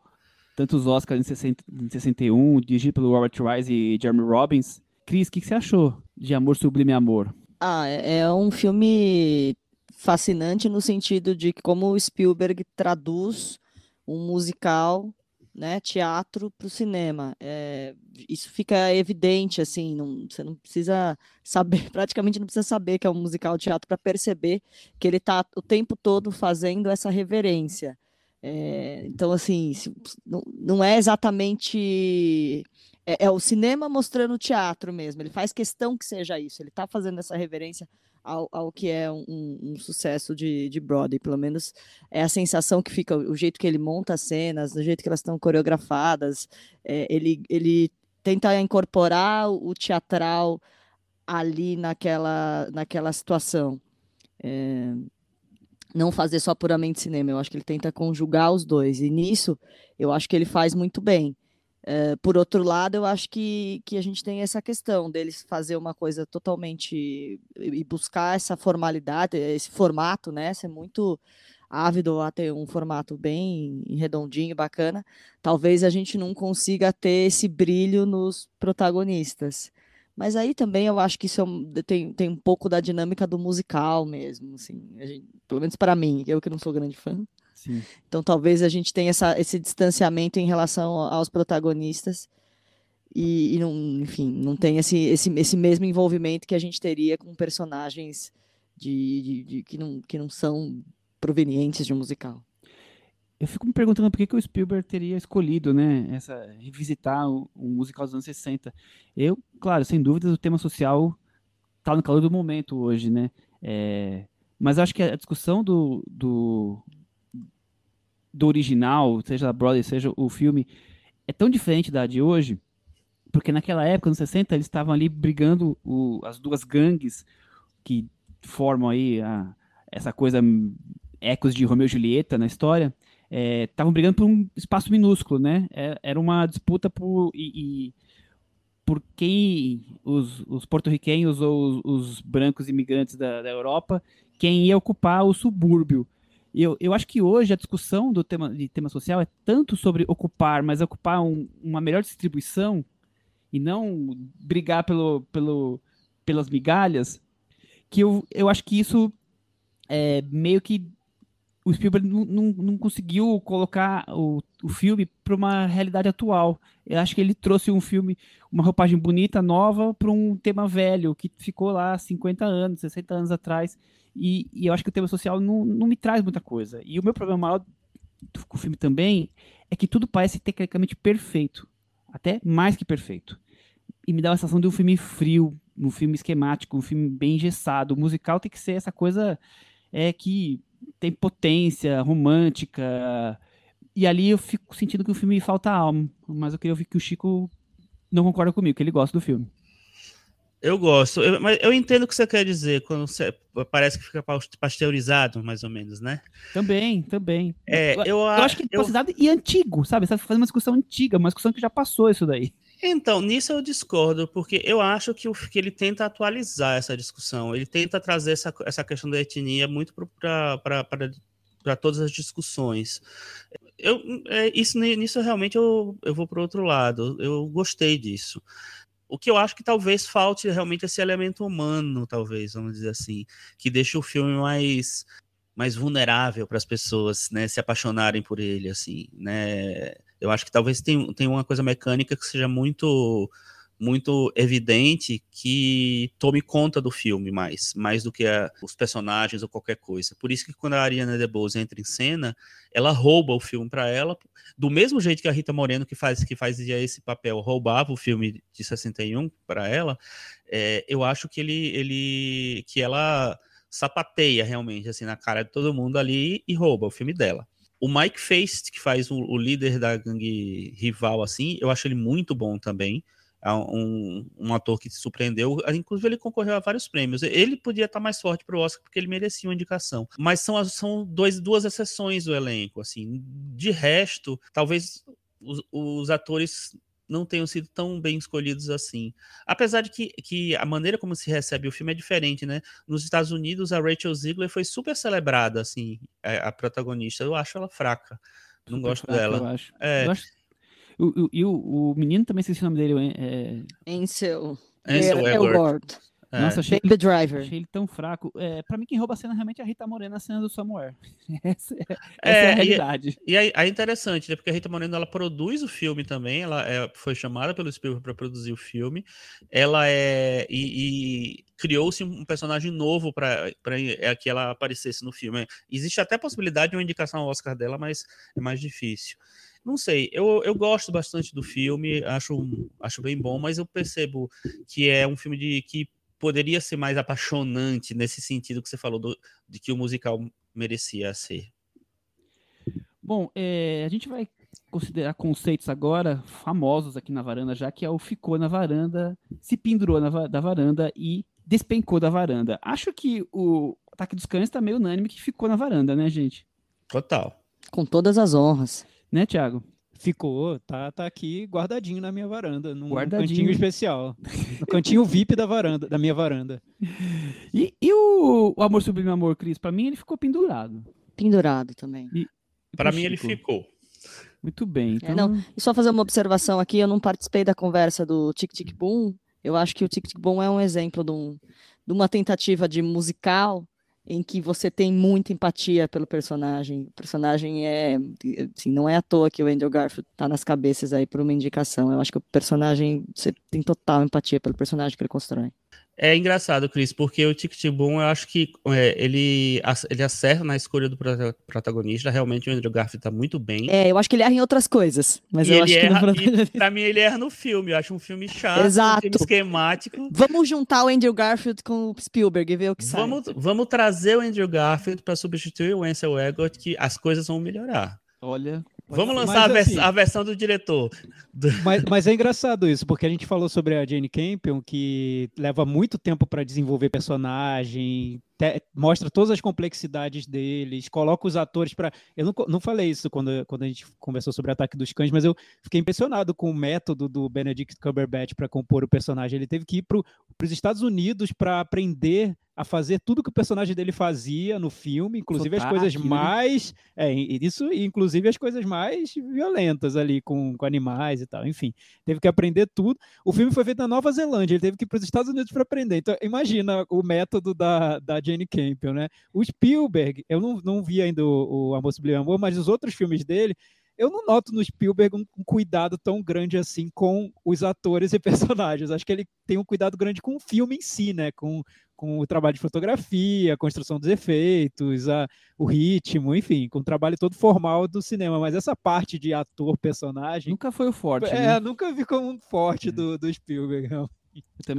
tantos Oscars em, 60, em 61, dirigido pelo Robert Wise e Jeremy Robbins. Cris, o que, que, você achou de Amor Sublime Amor? Ah, é, é um filme fascinante no sentido de como o Spielberg traduz um musical né, teatro para o cinema. É, isso fica evidente, assim, não, você não precisa saber, praticamente não precisa saber que é um musical teatro para perceber que ele está o tempo todo fazendo essa reverência. É, então, assim, não, não é exatamente é, é, o cinema mostrando o teatro mesmo. Ele faz questão que seja isso. Ele está fazendo essa reverência ao, ao que é um, um, sucesso de, de Broadway. Pelo menos é a sensação que fica, o jeito que ele monta as cenas, o jeito que elas estão coreografadas. É, ele, ele tenta incorporar o teatral ali naquela, naquela situação. É, não fazer só puramente cinema. Eu acho que ele tenta conjugar os dois. E nisso, eu acho que ele faz muito bem. Uh, por outro lado, eu acho que, que a gente tem essa questão deles fazer uma coisa totalmente e buscar essa formalidade, esse formato, né? Ser muito ávido a ter um formato bem redondinho, bacana. Talvez a gente não consiga ter esse brilho nos protagonistas. Mas aí também eu acho que isso é tem, tem um pouco da dinâmica do musical mesmo, assim, gente, pelo menos para mim, eu que não sou grande fã. Sim. Então talvez a gente tenha essa, esse distanciamento em relação aos protagonistas e, e não, enfim, não tem esse, esse, esse mesmo envolvimento que a gente teria com personagens de, de, de que, não, que não são provenientes de um musical. Eu fico me perguntando por que, que o Spielberg teria escolhido, né, essa revisitar o, o musical dos anos 60. Eu, claro, sem dúvidas, o tema social está no calor do momento hoje, né? É, mas acho que a discussão do, do, do original, seja a Broadway, seja o filme, é tão diferente da de hoje, porque naquela época, nos 60, eles estavam ali brigando o, as duas gangues que formam aí a, essa coisa ecos de Romeu e Julieta na história, estavam é, brigando por um espaço minúsculo, né? É, era uma disputa por e, e por quem os, os porto-riquenhos ou os, os, brancos imigrantes da, da Europa, quem ia ocupar o subúrbio. Eu, eu acho que hoje a discussão do tema de tema social é tanto sobre ocupar, mas ocupar um, uma melhor distribuição e não brigar pelo, pelo, pelas migalhas, que eu, eu acho que isso é, meio que o Spielberg não, não, não conseguiu colocar o, o filme para uma realidade atual. Eu acho que ele trouxe um filme, uma roupagem bonita, nova, para um tema velho, que ficou lá 50 anos, 60 anos atrás. E, e, eu acho que o tema social não, não me traz muita coisa. E o meu problema maior com o filme também é que tudo parece tecnicamente perfeito. Até mais que perfeito. E me dá a sensação de um filme frio, um filme esquemático, um filme bem engessado. O musical tem que ser essa coisa é que tem potência romântica. E ali eu fico sentindo que o filme falta alma. Mas eu queria ouvir que o Chico não concorda comigo, que ele gosta do filme. Eu gosto, eu, mas eu entendo o que você quer dizer quando você, parece que fica pasteurizado, mais ou menos, né? Também, também. É, eu, eu, acho que é pasteurizado eu... e antigo, sabe? Você está fazendo uma discussão antiga, uma discussão que já passou isso daí. Então, nisso eu discordo, porque eu acho que, o, que ele tenta atualizar essa discussão, ele tenta trazer essa, essa questão da etnia muito para todas as discussões. Eu, é, isso, nisso realmente eu, eu vou para o outro lado, eu gostei disso. O que eu acho que talvez falte realmente esse elemento humano, talvez, vamos dizer assim, que deixa o filme mais mais vulnerável para as pessoas, né, se apaixonarem por ele, assim, né? Eu acho que talvez tenha, tenha uma coisa mecânica que seja muito muito evidente que tome conta do filme mais, mais do que a, os personagens ou qualquer coisa. Por isso que quando a Ariana DeBose entra em cena, ela rouba o filme para ela, do mesmo jeito que a Rita Moreno que faz que fazia esse papel roubava o filme de 61 para ela. É, eu acho que ele, ele que ela sapateia realmente assim na cara de todo mundo ali e rouba o filme dela. O Mike Feist, que faz o, o líder da gangue rival assim, eu acho ele muito bom também um, um ator que se surpreendeu. Inclusive, ele concorreu a vários prêmios. Ele podia estar mais forte para o Oscar porque ele merecia uma indicação. Mas são, são dois, duas exceções do elenco. Assim, de resto, talvez os, os atores não tenham sido tão bem escolhidos assim. Apesar de que, que a maneira como se recebe o filme é diferente, né? Nos Estados Unidos, a Rachel Ziegler foi super celebrada, assim, a, é, a protagonista. Eu acho ela fraca. Não super gosto fraca, dela. Eu acho. É. Eu acho... E o, o, o, menino também esqueci o nome dele. É... Ansel. Ansel Elgort. É. Nossa, achei, Baby Driver. achei ele tão fraco. É, pra mim, quem rouba a cena realmente é a Rita Moreno na cena do Somewhere. essa, é, essa é, é, a realidade. E, e é interessante, né? Porque a Rita Moreno ela produz o filme também. Ela é, foi chamada pelo Spielberg para produzir o filme. Ela é. E, e criou-se um personagem novo para é, que ela aparecesse no filme. Existe até a possibilidade de uma indicação ao Oscar dela, mas é mais difícil. Não sei, eu, eu gosto bastante do filme, acho, acho bem bom, mas eu percebo que é um filme de que poderia ser mais apaixonante nesse sentido que você falou do, de que o musical merecia ser. Bom, é, a gente vai considerar conceitos agora famosos aqui na varanda, já que é o ficou na varanda, se pendurou na, da varanda e despencou da varanda. Acho que o Ataque dos Cães está meio unânime que ficou na varanda, né, gente? Total. Com todas as honras. Né, Thiago? Ficou, tá, tá aqui guardadinho na minha varanda, num guardadinho. cantinho especial. No cantinho VIP da varanda, da minha varanda. E, e o, o Amor Sublime Amor, Cris? Pra mim ele ficou pendurado. Pendurado também. E, para mim ele ficou. Muito bem. Então... É, não, e só fazer uma observação aqui, eu não participei da conversa do Tic Tic Boom. Eu acho que o Tic Tic Boom é um exemplo de, um, de uma tentativa de musical em que você tem muita empatia pelo personagem. O personagem é, assim, não é à toa que o Andrew Garfield tá nas cabeças aí por uma indicação. Eu acho que o personagem, você tem total empatia pelo personagem que ele constrói. É engraçado, Cris, porque o Tic Boom, eu acho que é, ele, ele acerta na escolha do protagonista. Realmente o Andrew Garfield tá muito bem. É, eu acho que ele erra em outras coisas. Mas e eu acho erra, que pra mim ele erra no filme. Eu acho um filme chato, Exato. um filme esquemático. Vamos juntar o Andrew Garfield com o Spielberg e ver o que vamos, sai. Vamos trazer o Andrew Garfield para substituir o Ansel Elgort, que as coisas vão melhorar. Olha, Vamos lançar a, vers assim, a, versão do diretor. Mas, mas, é engraçado isso, porque a gente falou sobre a Jane Campion, que leva muito tempo para desenvolver personagem, te, mostra todas as complexidades deles, coloca os atores para. Eu não, não falei isso quando, quando a gente conversou sobre Ataque dos Cães, mas eu fiquei impressionado com o método do Benedict Cumberbatch para compor o personagem. Ele teve que ir para os Estados Unidos para aprender a fazer tudo que o personagem dele fazia no filme, inclusive Sotaque, as coisas né? mais. É, isso, inclusive as coisas mais violentas ali com, com animais e tal. Enfim, teve que aprender tudo. O filme foi feito na Nova Zelândia, ele teve que ir para os Estados Unidos para aprender. Então, imagina o método da, da Jane Campion, né? O Spielberg, eu não, não vi ainda o, o Amor Sublime Amor, mas os outros filmes dele, eu não noto no Spielberg um, um, cuidado tão grande assim com os atores e personagens. Acho que ele tem um cuidado grande com o filme em si, né? Com, com o trabalho de fotografia, a construção dos efeitos, a, o ritmo, enfim, com o trabalho todo formal do cinema. Mas essa parte de ator, personagem. Nunca foi o forte. É, né? nunca vi como um forte é. do, do Spielberg. Não.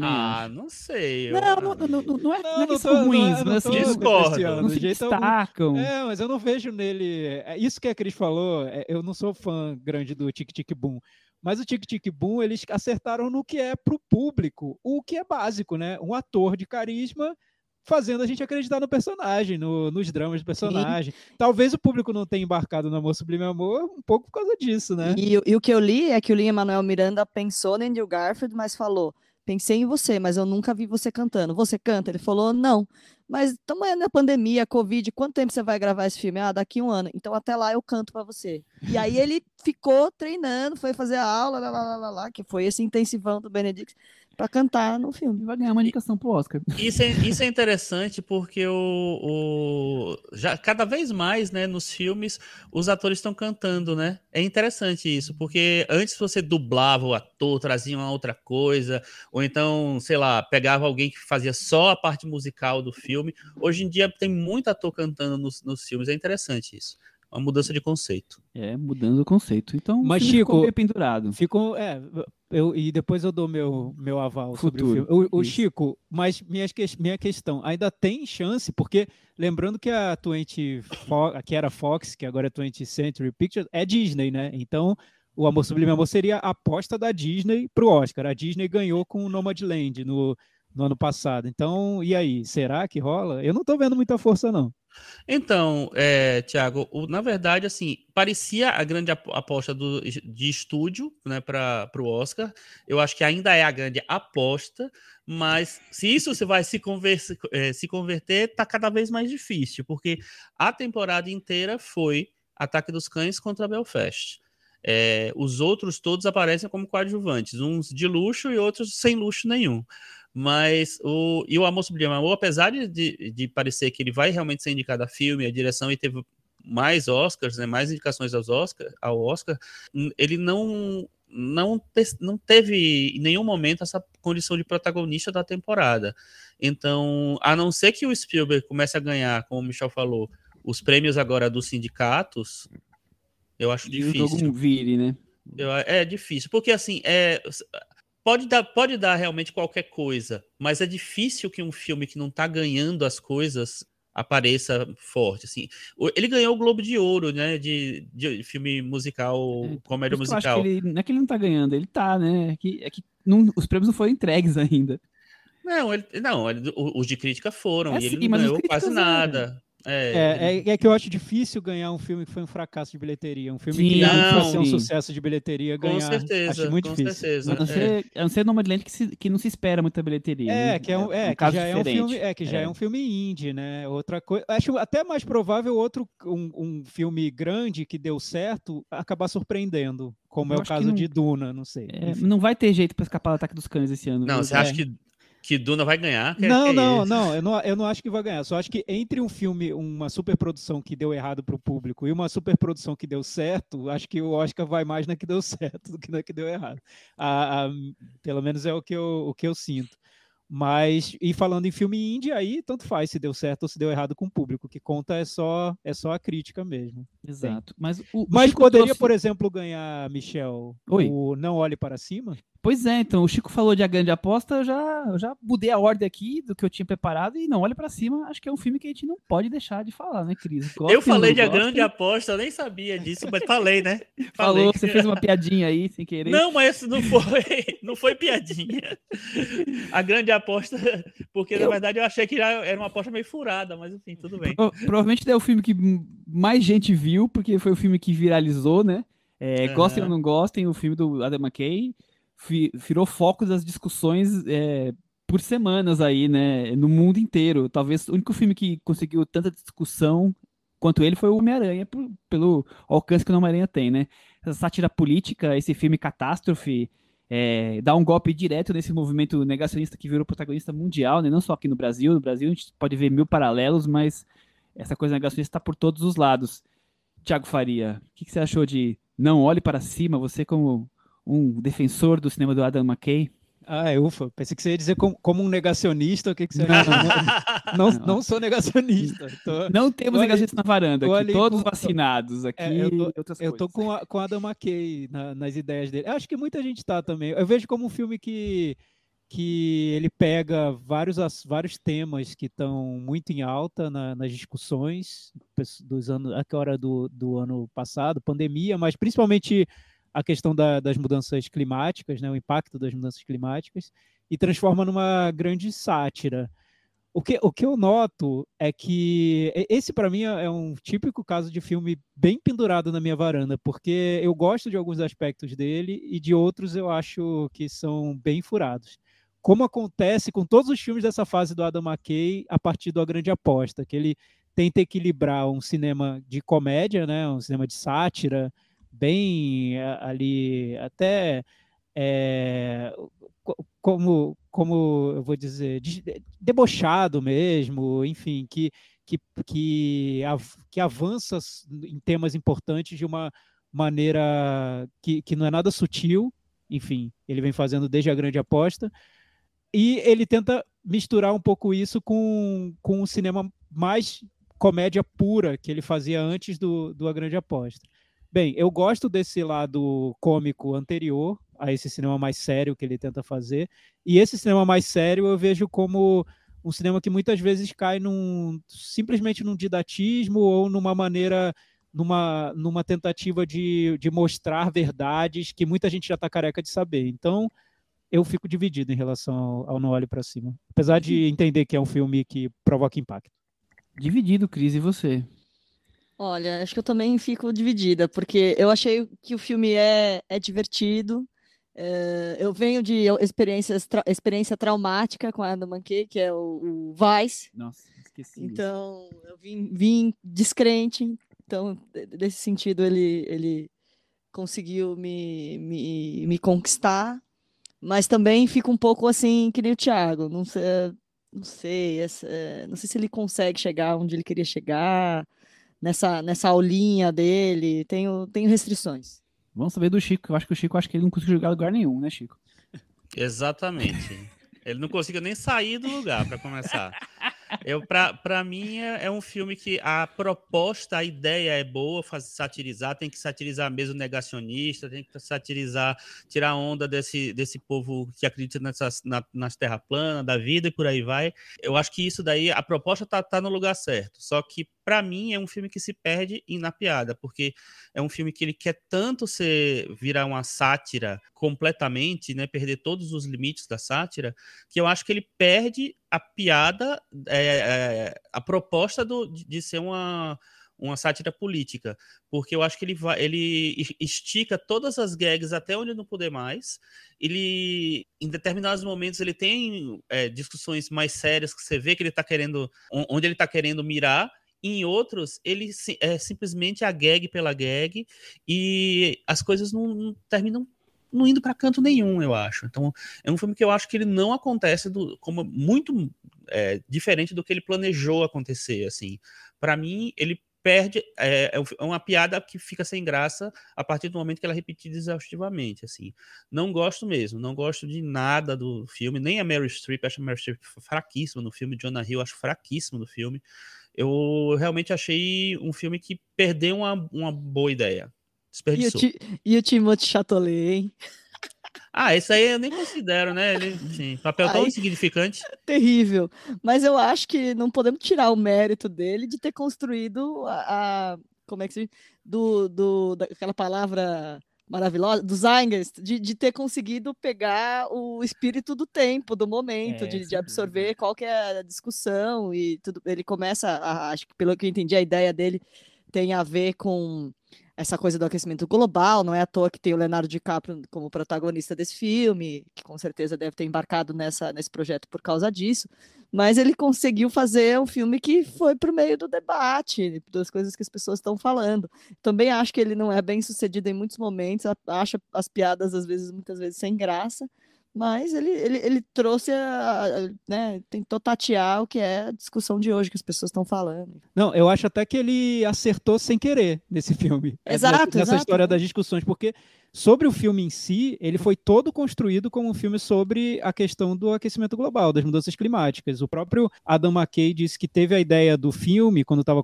ah, acho. não sei. Eu... Não, não, não, não, é, não, não é que são ruins, mas assim, discordo. Não se destacam. Algum. É, mas eu não vejo nele. É isso que a Cris falou. É, eu não sou fã grande do Tic Tic Boom. Mas o Tic Tic Boom, eles acertaram no que é pro público, o que é básico, né? Um ator de carisma fazendo a gente acreditar no personagem, no, nos dramas do personagem. Sim. Talvez o público não tenha embarcado no Amor Sublime Amor um pouco por causa disso, né? E, e o que eu li é que o Lin Manuel Miranda pensou no Andrew Garfield, mas falou: pensei em você, mas eu nunca vi você cantando. Você canta? Ele falou: não. Mas estamos na pandemia, Covid, quanto tempo você vai gravar esse filme? Ah, daqui um ano. Então até lá eu canto para você. E aí ele ficou treinando, foi fazer a aula, lá, lá, lá, lá, que foi esse intensivão do Benedict para cantar no filme. Vai ganhar uma indicação pro Oscar. Isso é, isso é interessante porque o, o, já cada vez mais, né, nos filmes, os atores estão cantando, né? É interessante isso, porque antes você dublava o ator, trazia uma outra coisa, ou então, sei lá, pegava alguém que fazia só a parte musical do filme. Hoje em dia tem muito ator cantando nos, nos filmes, é interessante isso uma mudança de conceito. É, mudando o conceito. Então, mas Chico, ficou pendurado. Ficou, é, eu, e depois eu dou meu, meu aval Futuro. sobre o filme. O, o Chico, mas minha, minha questão, ainda tem chance, porque lembrando que a 20 Fox, que era Fox, que agora é 20th Century Pictures, é Disney, né? Então, o Amor Sublime Amor seria a aposta da Disney para o Oscar. A Disney ganhou com o Nomadland no, no ano passado. Então, e aí, será que rola? Eu não estou vendo muita força, não. Então, é, Tiago, na verdade, assim, parecia a grande aposta do, de estúdio né, para o Oscar. Eu acho que ainda é a grande aposta, mas se isso você vai se, converse, é, se converter, está cada vez mais difícil, porque a temporada inteira foi Ataque dos Cães contra Belfast. É, os outros todos aparecem como coadjuvantes, uns de luxo e outros sem luxo nenhum. Mas o, e o Amor Sublime Amor, apesar de, de, parecer que ele vai realmente ser indicado a filme, a direção e teve mais Oscars, né, mais indicações aos Oscar, ao Oscar, ele não, não, te, não teve em nenhum momento essa condição de protagonista da temporada. Então, a não ser que o Spielberg comece a ganhar, como o Michel falou, os prêmios agora dos sindicatos, eu acho e difícil. O vire, né? Eu, é difícil, porque assim, é, pode dar, pode dar realmente qualquer coisa, mas é difícil que um filme que não está ganhando as coisas apareça forte, assim. Ele ganhou o Globo de Ouro, né, de, de filme musical, é, comédia musical. Ele, não é que ele não está ganhando, ele está, né, é que, é que não, os prêmios não foram entregues ainda. Não, ele, não ele, os de crítica foram, é, e ele sim, não ganhou quase nada. É, é, é, é, que eu acho difícil ganhar um filme que foi um fracasso de bilheteria. Um filme sim, que não, foi ser um sucesso de bilheteria ganhar. Com certeza. Acho muito com difícil. Certeza. A não ser, é. a não ser Nomadland que, se, que não se espera muita bilheteria. É, né? que, é, um, é, um que já é um filme, é que já é. é. um filme indie, né? Outra coisa. Acho até mais provável outro um, um filme grande que deu certo acabar surpreendendo. Como eu é o caso não, de Duna, não sei. É, não vai ter jeito para escapar do ataque dos cães esse ano. Não, você acha que que Duna vai ganhar. Que, não, é não, é não eu, não, eu não acho que vai ganhar. Só acho que entre um filme, uma superprodução que deu errado para o público e uma superprodução que deu certo, acho que o Oscar vai mais na que deu certo do que na que deu errado. A, a, pelo menos é o que eu, o que eu sinto. Mas, e falando em filme indie, aí tanto faz se deu certo ou se deu errado com o público. O que conta é só, é só a crítica mesmo. Exato. Mas, o, Mas poderia, trouxe... por exemplo, ganhar, Michel, Oi. o Não Olhe Para Cima? Pois é, então, o Chico falou de A Grande Aposta, eu já, eu já mudei a ordem aqui do que eu tinha preparado e Não Olhe para Cima, acho que é um filme que a gente não pode deixar de falar, né, Cris? eu falei de A Grande Aposta, eu nem sabia disso, mas falei, né? Falei. Falou, você fez uma piadinha aí, sem querer. Não, mas não foi, não foi piadinha. A Grande Aposta, porque eu... na verdade eu achei que já era uma aposta meio furada, mas enfim, tudo bem. Pro, provavelmente é o filme que mais gente viu, porque foi o filme que viralizou, né? É, uhum. Gostem ou não gostem, o filme do Adam McKay virou foco das discussões é, por semanas aí, né, no mundo inteiro. Talvez o único filme que conseguiu tanta discussão quanto ele foi o Homem-Aranha, pelo alcance que o Homem-Aranha tem, né? Essa sátira política, esse filme catástrofe, é, dá um golpe direto nesse movimento negacionista que virou protagonista mundial, né? Não só aqui no Brasil, no Brasil a gente pode ver mil paralelos, mas essa coisa negacionista está por todos os lados. Tiago Faria, o que, que você achou de Não Olhe para Cima, você como um defensor do cinema do Adam McKay. Ah, é, ufa. Pensei que você ia dizer como, como um negacionista. O que, que você não, não, não, não, sou negacionista. Tô, não temos negacionistas na varanda aqui, todos com, vacinados aqui. É, eu tô, eu tô com, a, com Adam McKay na, nas ideias dele. Acho que muita gente está também. Eu vejo como um filme que, que ele pega vários, vários temas que estão muito em alta na, nas discussões dos anos, agora do, do ano passado, pandemia, mas principalmente a questão da, das mudanças climáticas, né, o impacto das mudanças climáticas, e transforma numa grande sátira. O que, o que eu noto é que esse, para mim, é um típico caso de filme bem pendurado na minha varanda, porque eu gosto de alguns aspectos dele e de outros eu acho que são bem furados. Como acontece com todos os filmes dessa fase do Adam McKay a partir do A Grande Aposta, que ele tenta equilibrar um cinema de comédia, né, um cinema de sátira, bem eh, ali, até é, como, como eu vou dizer, debochado mesmo, enfim, que, que, que, que avança em temas importantes de uma maneira que, que não é nada sutil, enfim, ele vem fazendo desde a grande aposta, e ele tenta misturar um pouco isso com, com o cinema mais comédia pura que ele fazia antes do, do A Grande Aposta. Bem, eu gosto desse lado cômico anterior a esse cinema mais sério que ele tenta fazer. E esse cinema mais sério eu vejo como um cinema que muitas vezes cai num simplesmente num didatismo ou numa maneira numa, numa tentativa de, de mostrar verdades que muita gente já está careca de saber. Então, eu fico dividido em relação ao, ao Não Olhe para Cima. Apesar de Uhum. entender que é um filme que provoca impacto. Dividido, Cris, e você? Olha, acho que eu também fico dividida, porque eu achei que o filme é, é divertido. eh, eu venho de experiências tra- experiência traumática com a Adam McKay, que é o, o Vice. Nossa, esqueci. Então, eu vim, vim descrente. Então, desse sentido, ele, ele conseguiu me, me, me conquistar. Mas também fica um pouco assim, que nem o Thiago. Não sei, não sei, essa- não sei se ele consegue chegar onde ele queria chegar, nessa, nessa aulinha dele. Tenho, tenho restrições. Vamos saber do Chico. Eu acho que o Chico acho que ele não conseguiu jogar lugar nenhum, né, Chico? Exatamente. Ele não conseguiu nem sair do lugar para começar. Eu, pra, pra mim, é, é um filme que a proposta, a ideia é boa, faz, satirizar, tem que satirizar mesmo negacionista, tem que satirizar, tirar onda desse, desse povo que acredita nessas, na, nas terras planas, da vida e por aí vai. Eu acho que isso daí, a proposta tá, tá no lugar certo. Só que, para mim, é um filme que se perde na piada, porque é um filme que ele quer tanto ser virar uma sátira completamente, né, perder todos os limites da sátira, que eu acho que ele perde a piada, é, é, a proposta do, de, ser uma, uma sátira política, porque eu acho que ele vai, ele es- estica todas as gags até onde não puder mais. Ele, em determinados momentos, ele tem é, discussões mais sérias que você vê que ele está querendo, on- onde ele está querendo mirar. Em outros, ele é simplesmente a gag pela gag e as coisas não, não terminam não indo para canto nenhum, eu acho. Então, é um filme que eu acho que ele não acontece do, como muito é, diferente do que ele planejou acontecer. Assim, para mim, ele perde é, é é uma piada que fica sem graça a partir do momento que ela é repetida exaustivamente. Assim, não gosto mesmo, não gosto de nada do filme, nem a Mary Streep, acho a Mary Streep fraquíssima no filme, Jonah Hill acho fraquíssimo no filme. Eu realmente achei um filme que perdeu uma, uma boa ideia. E o, Desperdiçou. Ti- e o Timothée Chalamet, hein? Ah, esse aí eu nem considero, né? Ele, sim, papel tão Aí- insignificante. terrível. Mas eu acho que não podemos tirar o mérito dele de ter construído a, a- como é que se diz? do, do daquela palavra maravilhosa do Zeitgeist, de, de ter conseguido pegar o espírito do tempo, do momento, É, de, de absorver qual que é a discussão e tudo. Ele começa, a, acho que pelo que eu entendi, a ideia dele tem a ver com essa coisa do aquecimento global, não é à toa que tem o Leonardo DiCaprio como protagonista desse filme, que com certeza deve ter embarcado nessa, nesse projeto por causa disso, mas ele conseguiu fazer um filme que foi para o meio do debate, das coisas que as pessoas estão falando. Também acho que ele não é bem sucedido em muitos momentos, acha as piadas, às vezes, muitas vezes, sem graça, mas ele, ele, ele trouxe, a, a- né, tentou tatear o que é a discussão de hoje, que as pessoas estão falando. Não, eu acho até que ele acertou sem querer nesse filme. Exato, nessa, nessa exato. história das discussões, porque sobre o filme em si, ele foi todo construído como um filme sobre a questão do aquecimento global, das mudanças climáticas. O próprio Adam McKay disse que teve a ideia do filme quando estava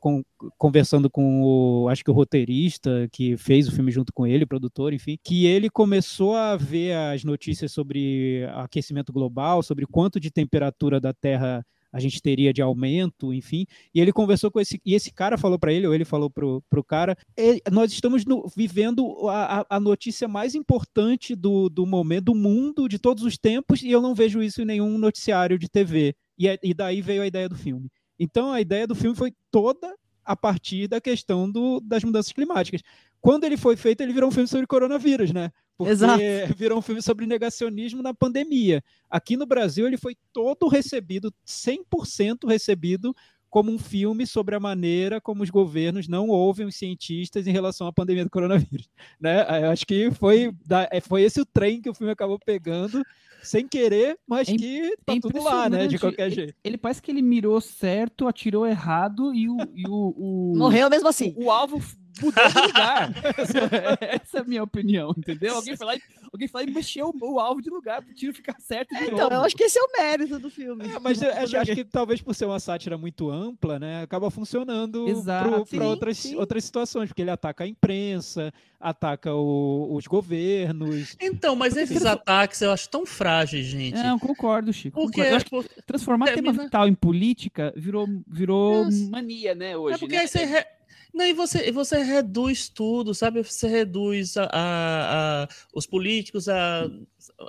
conversando com o, acho que o roteirista que fez o filme junto com ele, o produtor, enfim, que ele começou a ver as notícias sobre aquecimento global, sobre quanto de temperatura da Terra a gente teria de aumento, enfim. E ele conversou com esse. E esse cara falou para ele, ou ele falou pro, pro cara: "E- nós estamos no- vivendo a, a- a notícia mais importante do, do momento, do mundo, de todos os tempos, e eu não vejo isso em nenhum noticiário de TV. E, é- e daí veio a ideia do filme. Então a ideia do filme foi toda a partir da questão do, das mudanças climáticas. Quando ele foi feito, ele virou um filme sobre coronavírus, né? Porque Exato. virou um filme sobre negacionismo na pandemia. Aqui no Brasil, ele foi todo recebido, 100% recebido, como um filme sobre a maneira como os governos não ouvem os cientistas em relação à pandemia do coronavírus. Né? Eu acho que foi, é, foi esse o trem que o filme acabou pegando, sem querer, mas É que tá é tudo lá, né? De qualquer Ele- jeito. Ele parece que ele mirou certo, atirou errado e o. E o, o- Morreu mesmo assim. O, o alvo mudou de lugar. Essa é a minha opinião, entendeu? Alguém foi lá e, alguém foi lá e mexeu o, o alvo de lugar pro tiro ficar certo de Então, novo. eu acho que esse é o mérito do filme. É, mas eu acho, acho que talvez por ser uma sátira muito ampla, né, acaba funcionando para outras, sim. outras situações, porque ele ataca a imprensa, ataca o- os governos. Então, mas esses ataques eu acho tão frágeis, gente. Não, concordo, Chico. Porque, concordo. Eu acho que por- transformar tema termina- vital em política virou, virou Nossa. mania, né, hoje. é porque né? aí você. re- Não, e você, você reduz tudo, sabe? Você reduz a, a, a os políticos a,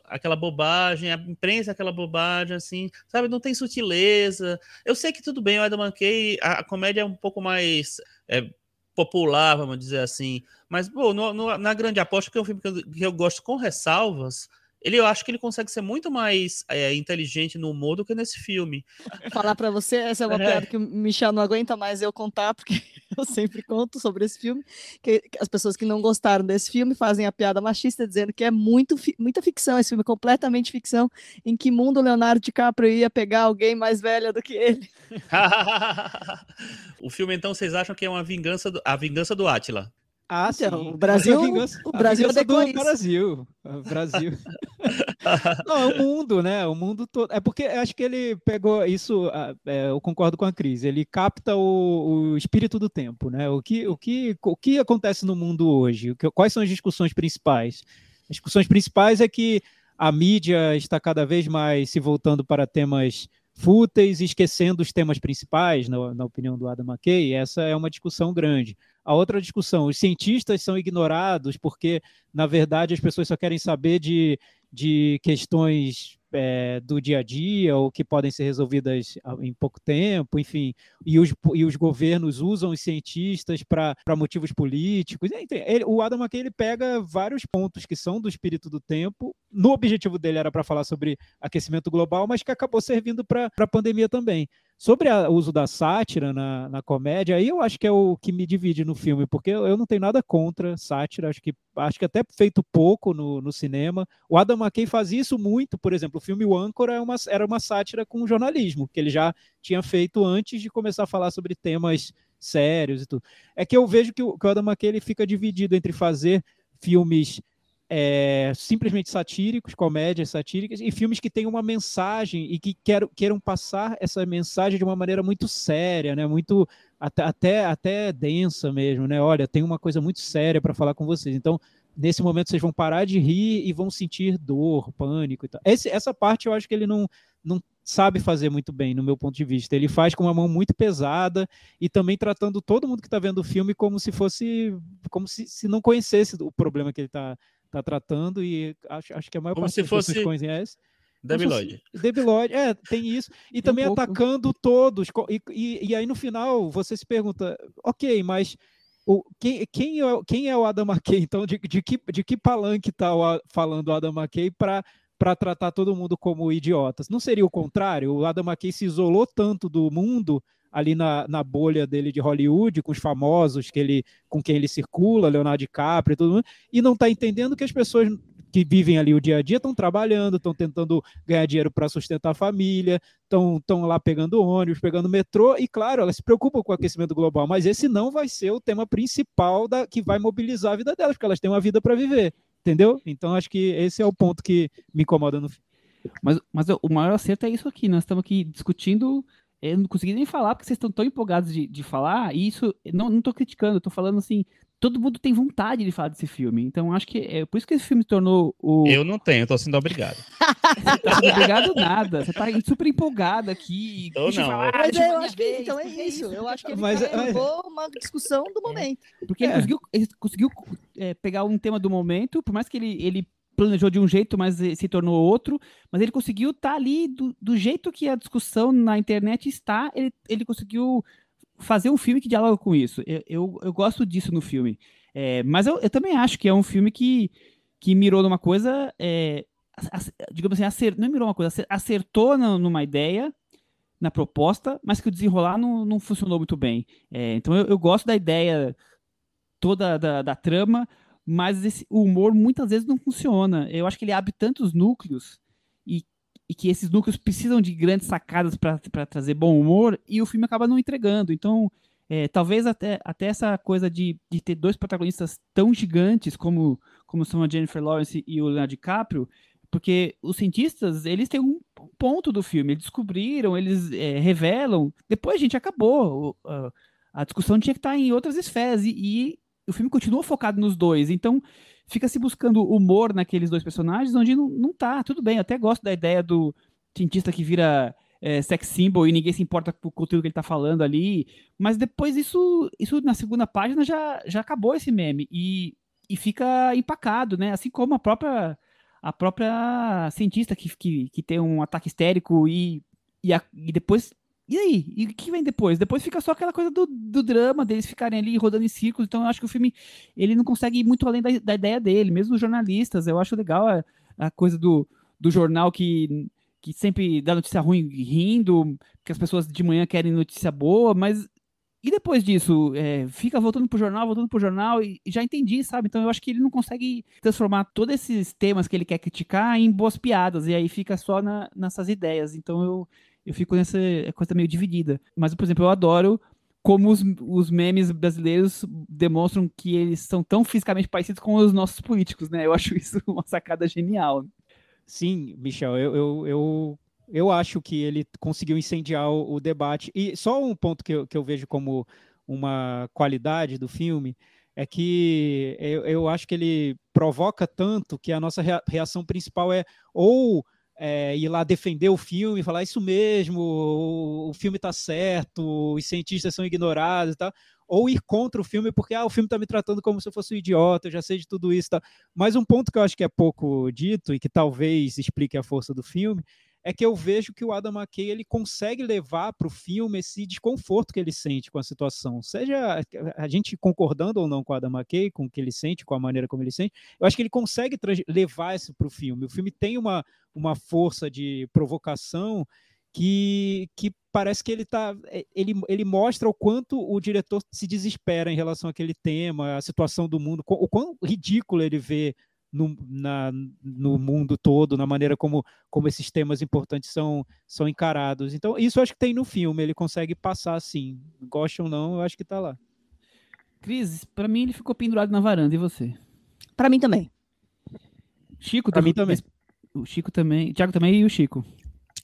aquela bobagem, a imprensa aquela bobagem, assim, sabe? Não tem sutileza. Eu sei que tudo bem, o Adam McKay, a, a comédia é um pouco mais é, popular, vamos dizer assim, mas, pô, no, no, na Grande Aposta, que é um filme que eu, que eu gosto com ressalvas, ele eu acho que ele consegue ser muito mais é, inteligente no humor do que nesse filme. Falar para você, essa é uma é. piada que o Michel não aguenta mais eu contar, porque eu sempre conto sobre esse filme, que as pessoas que não gostaram desse filme fazem a piada machista dizendo que é muito, muita ficção, esse filme é completamente ficção, em que mundo o Leonardo DiCaprio ia pegar alguém mais velha do que ele. o filme, então, vocês acham que é uma vingança, do, a vingança do Átila? Ah, então, sim. O Brasil, o Brasil é do Brasil. O Brasil. Não, é o mundo, né? O mundo todo. É porque acho que ele pegou isso. É, eu concordo com a Cris. Ele capta o, o, espírito do tempo, né? O que, o que, o que acontece no mundo hoje? Quais são as discussões principais? As discussões principais é que a mídia está cada vez mais se voltando para temas fúteis e esquecendo os temas principais, na, na opinião do Adam McKay. Essa é uma discussão grande. A outra discussão, os cientistas são ignorados porque, na verdade, as pessoas só querem saber de, de questões é, do dia a dia ou que podem ser resolvidas em pouco tempo, enfim, e os, e os governos usam os cientistas para motivos políticos. Ele, o Adam McKay ele pega vários pontos que são do espírito do tempo. No objetivo dele era para falar sobre aquecimento global, mas que acabou servindo para a pandemia também. Sobre o uso da sátira na, na comédia, aí eu acho que é o que me divide no filme, porque eu, não tenho nada contra sátira, acho que, acho que até feito pouco no, no cinema. O Adam McKay faz isso muito, por exemplo, o filme O Âncora é uma, era uma sátira com jornalismo, que ele já tinha feito antes de começar a falar sobre temas sérios e tudo. É que eu vejo que o, que o Adam McKay ele fica dividido entre fazer filmes é, simplesmente satíricos, comédias satíricas, e filmes que têm uma mensagem e que quer, queiram passar essa mensagem de uma maneira muito séria, né? muito até, até, até densa mesmo. Né? Olha, tem uma coisa muito séria para falar com vocês. Então, nesse momento, vocês vão parar de rir e vão sentir dor, pânico e tal. Esse, essa parte eu acho que ele não, não sabe fazer muito bem, no meu ponto de vista. Ele faz com uma mão muito pesada e também tratando todo mundo que está vendo o filme como se fosse, como se, se não conhecesse o problema que ele está tá tratando e acho, acho que a maior Como parte se fosse... das conhece. Debiloid. Debiloid, é, tem isso. E tem também um atacando todos. E, e, e, aí no final você se pergunta, ok, mas o, quem, quem, é, quem é o Adam McKay? Então, de, de, que, de que palanque está falando o Adam McKay para para tratar todo mundo como idiotas. Não seria o contrário? O Adam McKay se isolou tanto do mundo ali na, na bolha dele de Hollywood, com os famosos que ele, com quem ele circula, Leonardo DiCaprio e tudo mundo, e não está entendendo que as pessoas que vivem ali o dia a dia estão trabalhando, estão tentando ganhar dinheiro para sustentar a família, estão lá pegando ônibus, pegando metrô, e claro, elas se preocupam com o aquecimento global, mas esse não vai ser o tema principal da, que vai mobilizar a vida delas, porque elas têm uma vida para viver, entendeu? Então acho que esse é o ponto que me incomoda no filme. Mas, mas o maior acerto é isso aqui. Nós estamos aqui discutindo eu não consegui nem falar porque vocês estão tão empolgados de, de falar, e isso, não, não tô criticando, eu tô falando assim, todo mundo tem vontade de falar desse filme, então acho que é por isso que esse filme se tornou o... Eu não tenho, eu tô sendo obrigado. você tá sendo obrigado nada, você tá super empolgado aqui. Eu não. Falar, mas eu acho que, então é isso, eu acho que ele mas, mas... uma discussão do momento. É, porque ele é. conseguiu, ele conseguiu é, pegar um tema do momento, por mais que ele, ele planejou de um jeito, mas se tornou outro, mas ele conseguiu estar tá ali do, do, jeito que a discussão na internet está, ele, ele conseguiu fazer um filme que dialoga com isso. Eu, eu, eu gosto disso no filme. É, mas eu, eu, também acho que é um filme que, que mirou numa coisa, é, digamos assim, acer, não mirou uma coisa, acertou numa ideia, na proposta, mas que o desenrolar não, não funcionou muito bem. É, então eu, eu, gosto da ideia toda da, da trama, mas esse, o humor muitas vezes não funciona. Eu acho que ele abre tantos núcleos e, e que esses núcleos precisam de grandes sacadas para trazer bom humor e o filme acaba não entregando. Então, é, talvez até, até essa coisa de, de ter dois protagonistas tão gigantes como, como são a Jennifer Lawrence e o Leonardo DiCaprio, porque os cientistas, eles têm um ponto do filme, eles descobriram, eles é, revelam, depois a gente acabou, a, a discussão tinha que estar em outras esferas, e, e o filme continua focado nos dois, então fica se buscando humor naqueles dois personagens, onde não, não tá, tudo bem, eu até gosto da ideia do cientista que vira é, sex symbol e ninguém se importa com o conteúdo que ele tá falando ali. Mas depois isso, isso na segunda página já, já acabou esse meme e, e fica empacado, né? Assim como a própria a própria cientista que, que, que tem um ataque histérico e, e, a, e depois e aí? E o que vem depois? Depois fica só aquela coisa do, do drama deles ficarem ali rodando em círculos. Então eu acho que o filme ele não consegue ir muito além da, da ideia dele. Mesmo os jornalistas, eu acho legal a, a coisa do, do jornal que, que sempre dá notícia ruim rindo, que as pessoas de manhã querem notícia boa, mas e depois disso, é, fica voltando pro jornal, voltando pro jornal, e, já entendi, sabe? Então eu acho que ele não consegue transformar todos esses temas que ele quer criticar em boas piadas, e aí fica só na, nessas ideias. Então eu, eu fico nessa coisa meio dividida. Mas, por exemplo, eu adoro como os, os memes brasileiros demonstram que eles são tão fisicamente parecidos com os nossos políticos, né? Eu acho isso uma sacada genial. Sim, Michel, eu, eu, eu, eu acho que ele conseguiu incendiar o, o, debate. E só um ponto que eu, que eu vejo como uma qualidade do filme é que eu, eu acho que ele provoca tanto que a nossa reação principal é ou é, ir lá defender o filme, falar isso mesmo, o, filme está certo, os cientistas são ignorados e tal, ou ir contra o filme porque ah, o filme está me tratando como se eu fosse um idiota, eu já sei de tudo isso. Tá. Mas um ponto que eu acho que é pouco dito e que talvez explique a força do filme é que eu vejo que o Adam McKay ele consegue levar para o filme esse desconforto que ele sente com a situação. Seja a gente concordando ou não com o Adam McKay, com o que ele sente, com a maneira como ele sente, eu acho que ele consegue levar isso para o filme. O filme tem uma, uma força de provocação que, que parece que ele tá ele, ele mostra o quanto o diretor se desespera em relação àquele tema, a situação do mundo, o quão ridículo ele vê no, na, no mundo todo, na maneira como, como esses temas importantes são, são encarados. Então, isso eu acho que tem no filme, ele consegue passar assim. Gosta ou não, eu acho que está lá. Cris, para mim ele ficou pendurado na varanda, e você? Para mim também. Chico para mim também. O Chico também. O Thiago também e o Chico.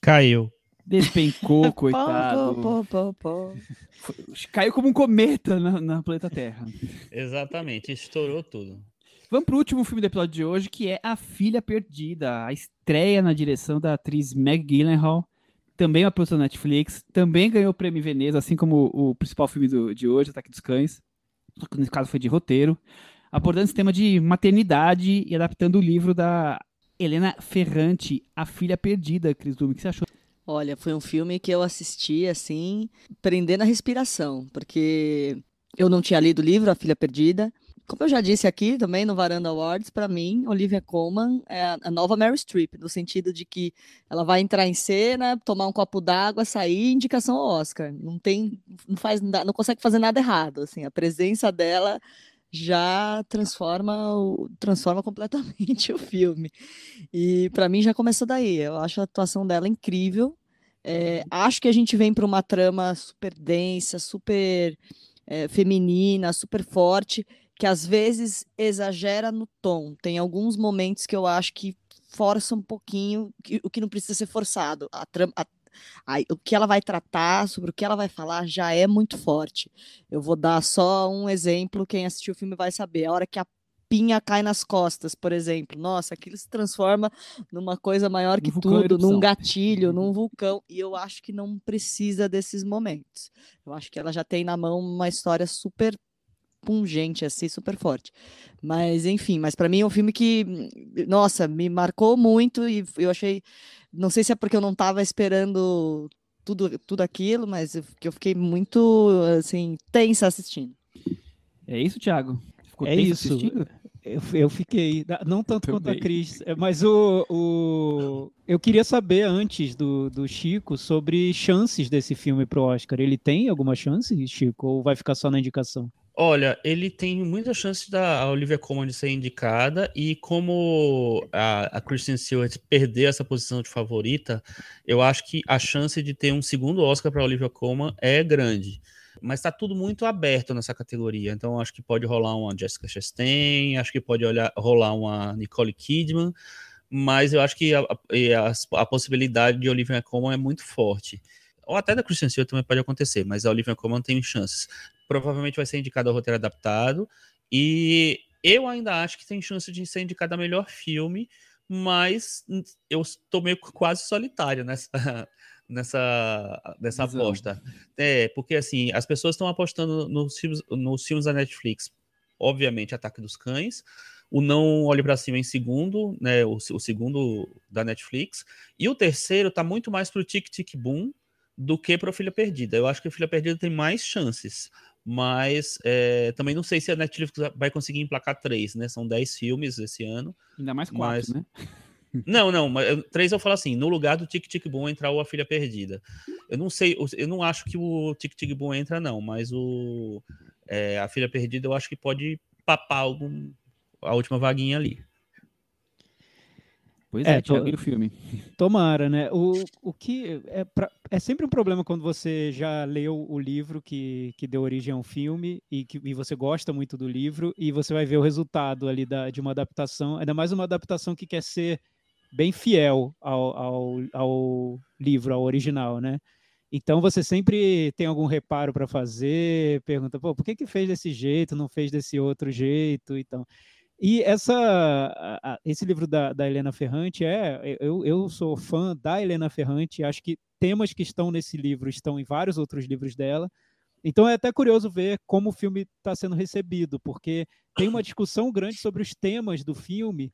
Caiu. Despencou, coitado. Pô, pô, pô, Caiu como um cometa na, na planeta Terra. Exatamente, estourou tudo. Vamos pro último filme do episódio de hoje, que é A Filha Perdida, a estreia na direção da atriz Meg Gyllenhaal, também uma produção da Netflix, também ganhou o prêmio Veneza, assim como o, principal filme do, de hoje, Ataque dos Cães, só que nesse caso foi de roteiro, abordando esse tema de maternidade e adaptando o livro da Helena Ferrante, A Filha Perdida, Cris Dume, o que você achou? Olha, foi um filme que eu assisti, assim, prendendo a respiração, porque eu não tinha lido o livro, A Filha Perdida, como eu já disse aqui também no Varanda Awards, para mim, Olivia Colman é a nova Mary Streep, no sentido de que ela vai entrar em cena, tomar um copo d'água, sair, indicação ao Oscar. Não tem, não faz, não consegue fazer nada errado. Assim, a presença dela já transforma o, transforma completamente o filme. E para mim já começou daí. Eu acho a atuação dela incrível. É, acho que a gente vem para uma trama super densa, super é, feminina, super forte que às vezes exagera no tom. Tem alguns momentos que eu acho que força um pouquinho que, o que não precisa ser forçado. A, a, a, o que ela vai tratar, sobre o que ela vai falar, já é muito forte. Eu vou dar só um exemplo, quem assistiu o filme vai saber. A hora que a pinha cai nas costas, por exemplo. Nossa, aquilo se transforma numa coisa maior que tudo, num gatilho, num vulcão. E eu acho que não precisa desses momentos. Eu acho que ela já tem na mão uma história super pungente, assim, super forte. Mas, enfim, mas para mim é um filme que, nossa, me marcou muito e eu achei. Não sei se é porque eu não estava esperando tudo, tudo aquilo, mas eu, que eu fiquei muito, assim, tensa assistindo. É isso, Thiago? Ficou é isso. Assistindo? Eu, eu fiquei, não tanto Também. quanto a Cris, mas o, o, eu queria saber antes do, do Chico sobre chances desse filme pro Oscar. Ele tem alguma chance, Chico, ou vai ficar só na indicação? Olha, ele tem muita chance da Olivia Colman de ser indicada e como a, a Kristen Stewart perder essa posição de favorita, eu acho que a chance de ter um segundo Oscar para Olivia Colman é grande. Mas está tudo muito aberto nessa categoria, então acho que pode rolar uma Jessica Chastain, acho que pode olhar, rolar uma Nicole Kidman, mas eu acho que a, a, a possibilidade de Olivia Colman é muito forte ou até da Christian Stewart também pode acontecer, mas a Olivia Colman tem chances provavelmente vai ser indicado ao roteiro adaptado. E eu ainda acho que tem chance de ser indicado a melhor filme, mas eu estou meio quase solitário nessa, nessa, nessa aposta. É, porque assim, as pessoas estão apostando nos filmes, nos filmes da Netflix, obviamente, Ataque dos Cães, o Não Olhe para Cima em segundo, né, o, o, segundo da Netflix, e o terceiro tá muito mais pro Tic Tic Boom do que para Filha Perdida. Eu acho que a Filha Perdida tem mais chances, mas é, também não sei se a Netflix vai conseguir emplacar três, né? São dez filmes esse ano. Ainda mais quatro, mas... né? Não, não, mas três eu falo assim, no lugar do Tic Tic Boom entrar o A Filha Perdida. Eu não sei, eu não acho que o Tic Tic Boom entra, não, mas o é, A Filha Perdida eu acho que pode papar algum, a última vaguinha ali. Pois é, é Thiago, o filme. Tomara, né? O, o que é, pra, é sempre um problema quando você já leu o livro que, que deu origem a um filme e que e você gosta muito do livro e você vai ver o resultado ali da, de uma adaptação, ainda mais uma adaptação que quer ser bem fiel ao, ao, ao livro, ao original, né? Então você sempre tem algum reparo para fazer, pergunta, pô, por que que fez desse jeito, não fez desse outro jeito, então. E essa, esse livro da, da Helena Ferrante é, eu, eu sou fã da Helena Ferrante, acho que temas que estão nesse livro estão em vários outros livros dela. Então é até curioso ver como o filme está sendo recebido, porque tem uma discussão grande sobre os temas do filme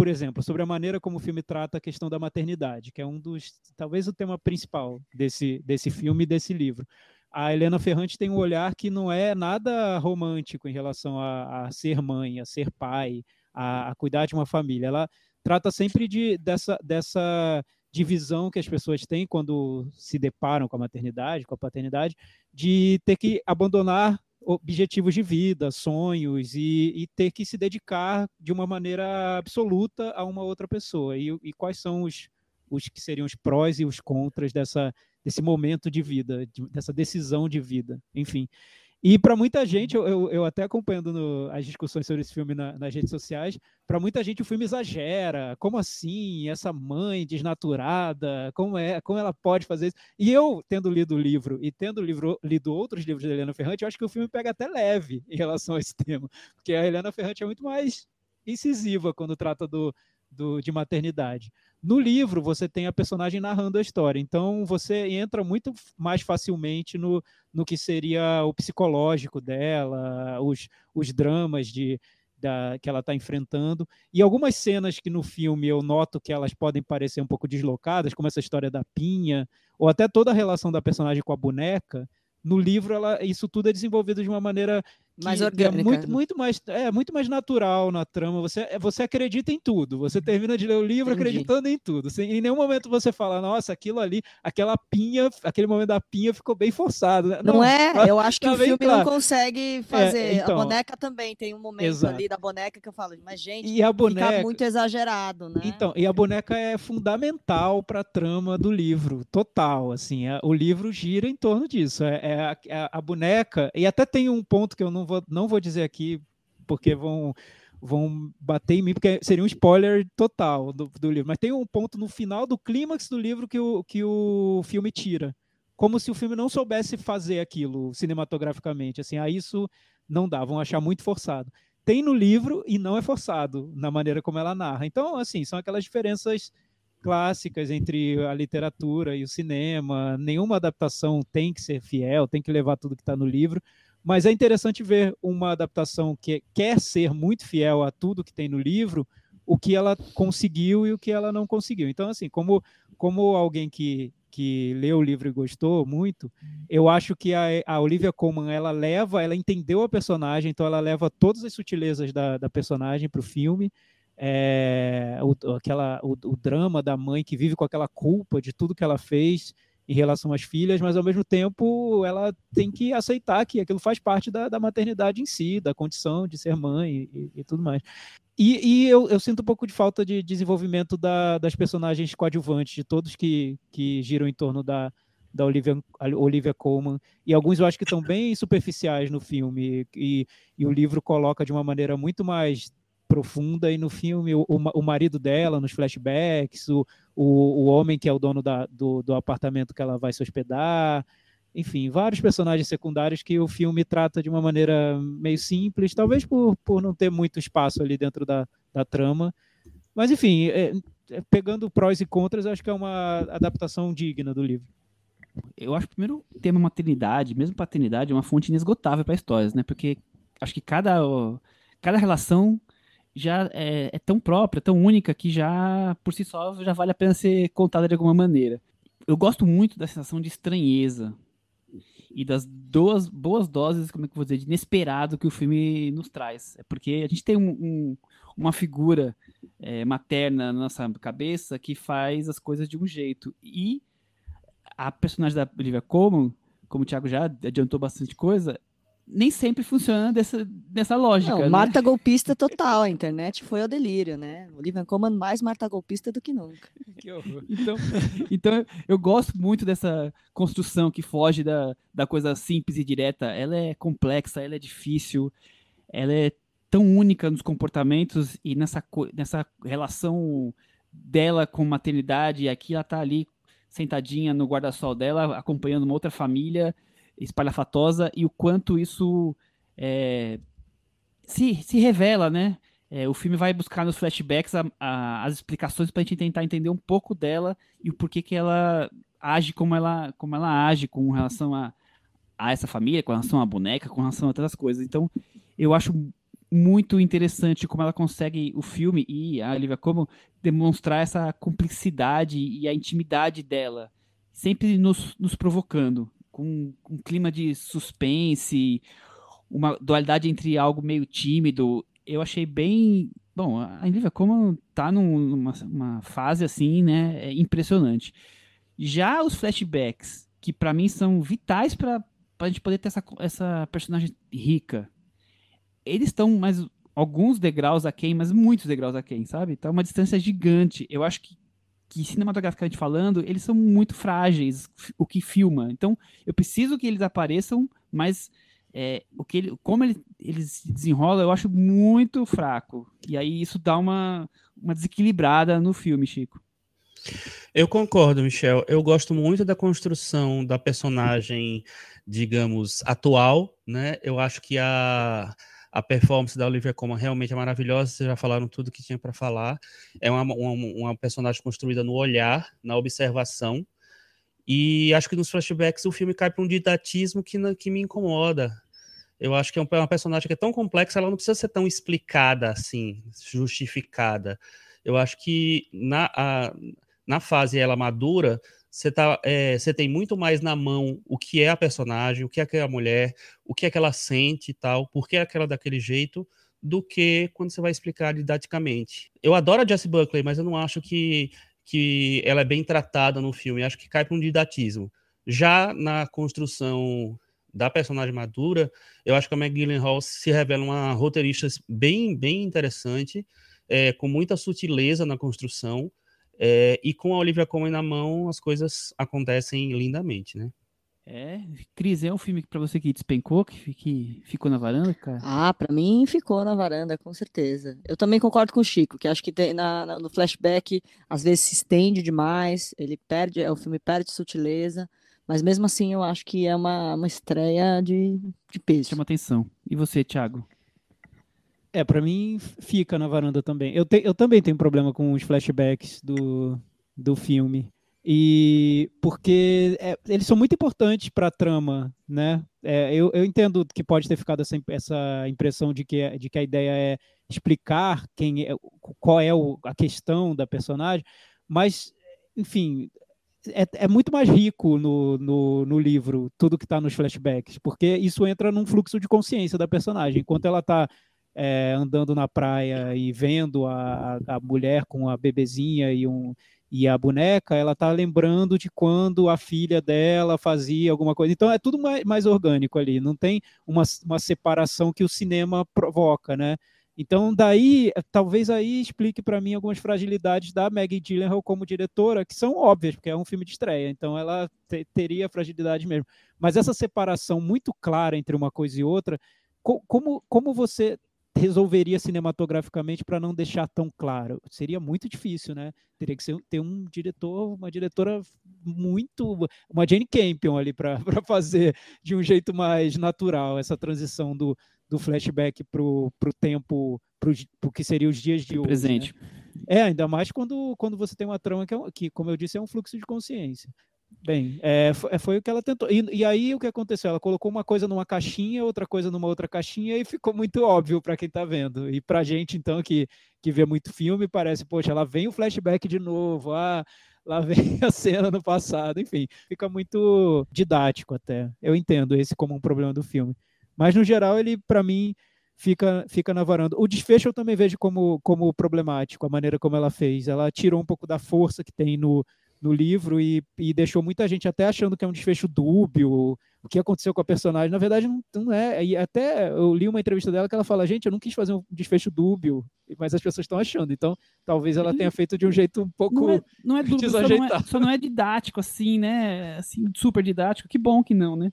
por exemplo, sobre a maneira como o filme trata a questão da maternidade, que é um dos, talvez o tema principal desse, desse filme e desse livro. A Helena Ferrante tem um olhar que não é nada romântico em relação a, a ser mãe, a ser pai, a, a, cuidar de uma família. Ela trata sempre de, dessa, dessa divisão que as pessoas têm quando se deparam com a maternidade, com a paternidade, de ter que abandonar objetivos de vida, sonhos e, e, ter que se dedicar de uma maneira absoluta a uma outra pessoa. E, e quais são os, os que seriam os prós e os contras dessa, desse momento de vida, de, dessa decisão de vida, enfim. E para muita gente, eu, eu, eu, até acompanhando no, as discussões sobre esse filme na, nas redes sociais, para muita gente o filme exagera. Como assim? Essa mãe desnaturada, como é, como ela pode fazer isso? E eu, tendo lido o livro e tendo livro, lido outros livros da Helena Ferrante, eu acho que o filme pega até leve em relação a esse tema, porque a Helena Ferrante é muito mais incisiva quando trata do, do, de maternidade. No livro, você tem a personagem narrando a história, então você entra muito mais facilmente no, no que seria o psicológico dela, os, os dramas de, da, que ela está enfrentando. E algumas cenas que no filme eu noto que elas podem parecer um pouco deslocadas, como essa história da Pinha, ou até toda a relação da personagem com a boneca, no livro ela, isso tudo é desenvolvido de uma maneira mais orgânica. É muito, muito, mais, é muito mais natural na trama. Você, é, você acredita em tudo. Você termina de ler o livro Entendi. acreditando em tudo. Sem, em nenhum momento você fala, nossa, aquilo ali, aquela pinha, aquele momento da pinha ficou bem forçado. Né? Não, não, é? Tá, eu acho que tá o filme claro. não consegue fazer. É, então, a boneca também tem um momento exato. ali da boneca que eu falo, mas gente, e a boneca, fica muito exagerado, né? Então, e a boneca é fundamental para a trama do livro, total. Assim, é, o livro gira em torno disso. É, é a, é a boneca, e até tem um ponto que eu não vou, não vou dizer aqui, porque vão, vão bater em mim, porque seria um spoiler total do, do livro. Mas tem um ponto no final do clímax do livro que o, que o filme tira. Como se o filme não soubesse fazer aquilo cinematograficamente. Assim, a ah, isso não dá, vão achar muito forçado. Tem no livro e não é forçado na maneira como ela narra. Então, assim, são aquelas diferenças clássicas entre a literatura e o cinema. Nenhuma adaptação tem que ser fiel, tem que levar tudo que está no livro. Mas é interessante ver uma adaptação que quer ser muito fiel a tudo que tem no livro, o que ela conseguiu e o que ela não conseguiu. Então, assim, como, como alguém que, que leu o livro e gostou muito, eu acho que a, a Olivia Colman, ela leva, ela entendeu a personagem, então ela leva todas as sutilezas da, da personagem para o filme, é, o, o, o drama da mãe que vive com aquela culpa de tudo que ela fez, em relação às filhas, mas ao mesmo tempo ela tem que aceitar que aquilo faz parte da, da maternidade em si, da condição de ser mãe e, e tudo mais. E, e eu, eu, sinto um pouco de falta de desenvolvimento da, das personagens coadjuvantes, de todos que, que giram em torno da, da Olivia, Olivia Colman. E alguns eu acho que estão bem superficiais no filme. E, e o livro coloca de uma maneira muito mais profunda e no filme o, o marido dela nos flashbacks, o, o, o homem que é o dono da, do, do apartamento que ela vai se hospedar, enfim, vários personagens secundários que o filme trata de uma maneira meio simples, talvez por, por não ter muito espaço ali dentro da, da trama. Mas, enfim, é, é, pegando prós e contras, acho que é uma adaptação digna do livro. Eu acho que primeiro o tema maternidade, mesmo paternidade, é uma fonte inesgotável para histórias, né? Porque acho que cada, cada relação já é, é, tão própria, tão única, que já, por si só, já vale a pena ser contada de alguma maneira. Eu gosto muito da sensação de estranheza e das duas boas doses, como é que eu vou dizer, de inesperado que o filme nos traz. É porque a gente tem um, um, uma figura é, materna na nossa cabeça que faz as coisas de um jeito. E a personagem da Olivia Colman, como o Thiago já adiantou bastante coisa, nem sempre funciona dessa, dessa lógica. Não, né? Marta golpista total, a internet foi ao delírio, né? Olivia Colman mais Marta golpista do que nunca. que horror. Então, então, eu gosto muito dessa construção que foge da, da coisa simples e direta. Ela é complexa, ela é difícil, ela é tão única nos comportamentos e nessa, nessa relação dela com maternidade, e aqui ela tá ali sentadinha no guarda-sol dela, acompanhando uma outra família espalhafatosa, e o quanto isso é, se, se revela, né? É, o filme vai buscar nos flashbacks a, a, as explicações para a gente tentar entender um pouco dela e o porquê que ela age como ela, como ela age com relação a, a essa família, com relação à boneca, com relação a outras coisas. Então, eu acho muito interessante como ela consegue, o filme e a Olivia como demonstrar essa cumplicidade e a intimidade dela, sempre nos, nos provocando, com um clima de suspense, uma dualidade entre algo meio tímido. Eu achei bem. Bom, a Olivia como tá numa uma fase assim, né? É impressionante. Já os flashbacks, que para mim são vitais para a gente poder ter essa, essa personagem rica, eles estão mais alguns degraus aquém, mas muitos degraus aquém, sabe? Tá uma distância gigante. Eu acho que, que cinematograficamente falando, eles são muito frágeis, o que filma. Então, eu preciso que eles apareçam, mas é, o que ele, como ele, eles se desenrolam, eu acho muito fraco. E aí isso dá uma, uma desequilibrada no filme, Chico. Eu concordo, Michel. Eu gosto muito da construção da personagem, digamos, atual, né? Eu acho que a a performance da Olivia Colman realmente é maravilhosa, vocês já falaram tudo que tinha para falar. É uma, uma, uma, personagem construída no olhar, na observação. E acho que nos flashbacks o filme cai para um didatismo que, que me incomoda. Eu acho que é, é uma personagem que é tão complexa, ela não precisa ser tão explicada assim, justificada. Eu acho que na, a, na fase ela madura, você tá, é, tem muito mais na mão o que é a personagem, o que é aquela mulher, o que é que ela sente e tal, por que é aquela daquele jeito, do que quando você vai explicar didaticamente. Eu adoro a Jessie Buckley, mas eu não acho que, que ela é bem tratada no filme. Eu acho que cai para um didatismo. Já na construção da personagem madura, eu acho que a Meg Gyllenhaal se revela uma roteirista bem, bem interessante, é, com muita sutileza na construção. É, e com a Olivia Colman na mão, as coisas acontecem lindamente, né? É, Cris, é um filme para você que despencou, que, que ficou na varanda, cara? Ah, para mim ficou na varanda, com certeza. Eu também concordo com o Chico, que acho que tem, na, na, no flashback às vezes se estende demais, ele perde, o filme perde sutileza, mas mesmo assim eu acho que é uma, uma estreia de, de peso. Chama atenção. E você, Thiago? É, para mim fica na varanda também. Eu, te, eu também tenho problema com os flashbacks do, do filme. E porque é, eles são muito importantes para a trama, né? É, eu, eu entendo que pode ter ficado essa, essa impressão de que, de que a ideia é explicar quem é, qual é o, a questão da personagem, mas, enfim, é, é, muito mais rico no, no, no livro, tudo que está nos flashbacks, porque isso entra num fluxo de consciência da personagem. Enquanto ela está é, andando na praia e vendo a, a mulher com a bebezinha e, um, e a boneca, ela está lembrando de quando a filha dela fazia alguma coisa. Então é tudo mais, mais orgânico ali, não tem uma, uma separação que o cinema provoca, né? Então, daí, talvez aí explique para mim algumas fragilidades da Maggie Gyllenhaal como diretora, que são óbvias, porque é um filme de estreia, então ela te, teria fragilidade mesmo. Mas essa separação muito clara entre uma coisa e outra, co como, como você resolveria cinematograficamente para não deixar tão claro? Seria muito difícil, né? Teria que ser, ter um diretor, uma diretora muito. uma Jane Campion ali para fazer de um jeito mais natural essa transição do, do flashback para o tempo, para o que seria os dias de hoje. Presente. Né? É, ainda mais quando, quando você tem uma trama que, é, que, como eu disse, é um fluxo de consciência. Bem, é, foi, é, foi, o que ela tentou. E, e, aí o que aconteceu? Ela colocou uma coisa numa caixinha, outra coisa numa outra caixinha, e ficou muito óbvio para quem está vendo. E para gente, então, que, que vê muito filme, parece, poxa, lá vem o flashback de novo, ah, lá vem a cena no passado, enfim, fica muito didático até. Eu entendo esse como um problema do filme. Mas, no geral, ele, para mim, fica, fica na varanda. O desfecho eu também vejo como, como problemático, a maneira como ela fez. Ela tirou um pouco da força que tem no no livro e, e, deixou muita gente até achando que é um desfecho dúbio, o que aconteceu com a personagem. Na verdade, não, não é. E até eu li uma entrevista dela que ela fala: gente, eu não quis fazer um desfecho dúbio, mas as pessoas estão achando. Então, talvez ela tenha feito de um jeito um pouco. Não é, não é dúbio, só não é, só não é didático, assim, né? Assim, super didático. Que bom que não, né?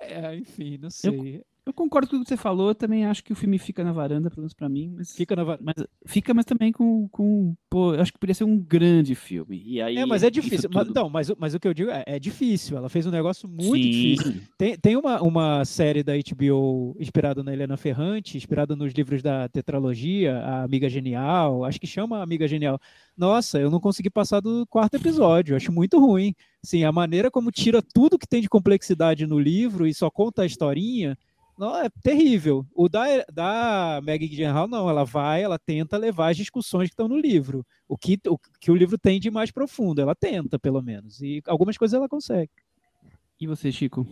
É, enfim, não sei. Eu, eu concordo com o que você falou, também acho que o filme fica na varanda, pelo menos pra mim. Mas, fica na varanda. Mas, fica, mas também com. com pô, eu acho que poderia ser um grande filme. E aí, é, mas é difícil. Mas, não, mas, mas o que eu digo é, é difícil. Ela fez um negócio muito Sim. difícil. Tem, tem uma, uma série da HBO inspirada na Helena Ferrante, inspirada nos livros da tetralogia, A Amiga Genial, acho que chama Amiga Genial. Nossa, eu não consegui passar do quarto episódio, acho muito ruim. Sim, a maneira como tira tudo que tem de complexidade no livro e só conta a historinha não, é terrível. O da, da Maggie Gyllenhaal, não. Ela vai, ela tenta levar as discussões que estão no livro. O que o, que o livro tem de mais profundo. Ela tenta, pelo menos. E algumas coisas ela consegue. E você, Chico?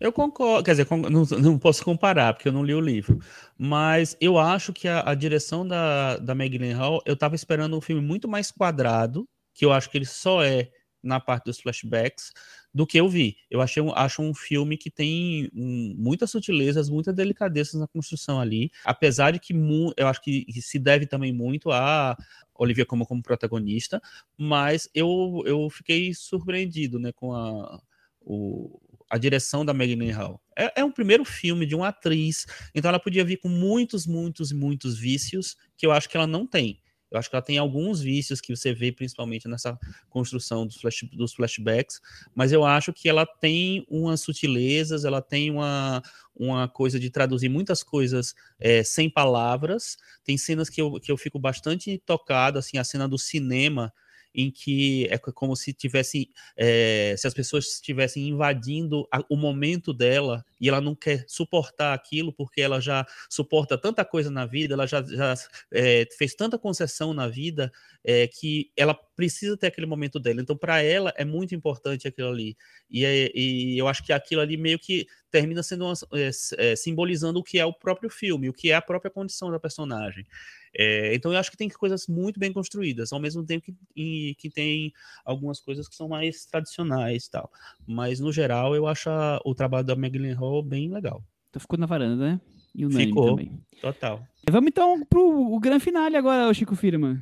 Eu concordo, quer dizer, não, não posso comparar, porque eu não li o livro. Mas eu acho que a, a direção da, da Maggie Gyllenhaal, eu estava esperando um filme muito mais quadrado, que eu acho que ele só é na parte dos flashbacks, do que eu vi. Eu achei acho um filme que tem muitas sutilezas, muitas delicadezas na construção ali, apesar de que eu acho que, se deve também muito a Olivia como, como protagonista, mas eu, eu fiquei surpreendido né, com a, o, a direção da Megan Hall. É, é um primeiro filme de uma atriz, então ela podia vir com muitos, muitos, muitos vícios que eu acho que ela não tem. Eu acho que ela tem alguns vícios que você vê principalmente nessa construção dos, flash, dos flashbacks, mas eu acho que ela tem umas sutilezas, ela tem uma, uma coisa de traduzir muitas coisas é, sem palavras. Tem cenas que eu, que eu fico bastante tocado, assim, a cena do cinema em que é como se tivessem, é, se as pessoas estivessem invadindo a, o momento dela e ela não quer suportar aquilo porque ela já suporta tanta coisa na vida, ela já, já é, fez tanta concessão na vida é, que ela precisa ter aquele momento dela. Então, para ela é muito importante aquilo ali. E, é, e, eu acho que aquilo ali meio que termina sendo uma, é, simbolizando o que é o próprio filme, o que é a própria condição da personagem. É, então eu acho que tem coisas muito bem construídas, ao mesmo tempo que, que tem algumas coisas que são mais tradicionais tal. Mas no geral eu acho a, o trabalho da Magdalene Hall bem legal. Então ficou na varanda, né? E o ficou, também. Total. Vamos então pro o grande finale agora, o Chico Firma.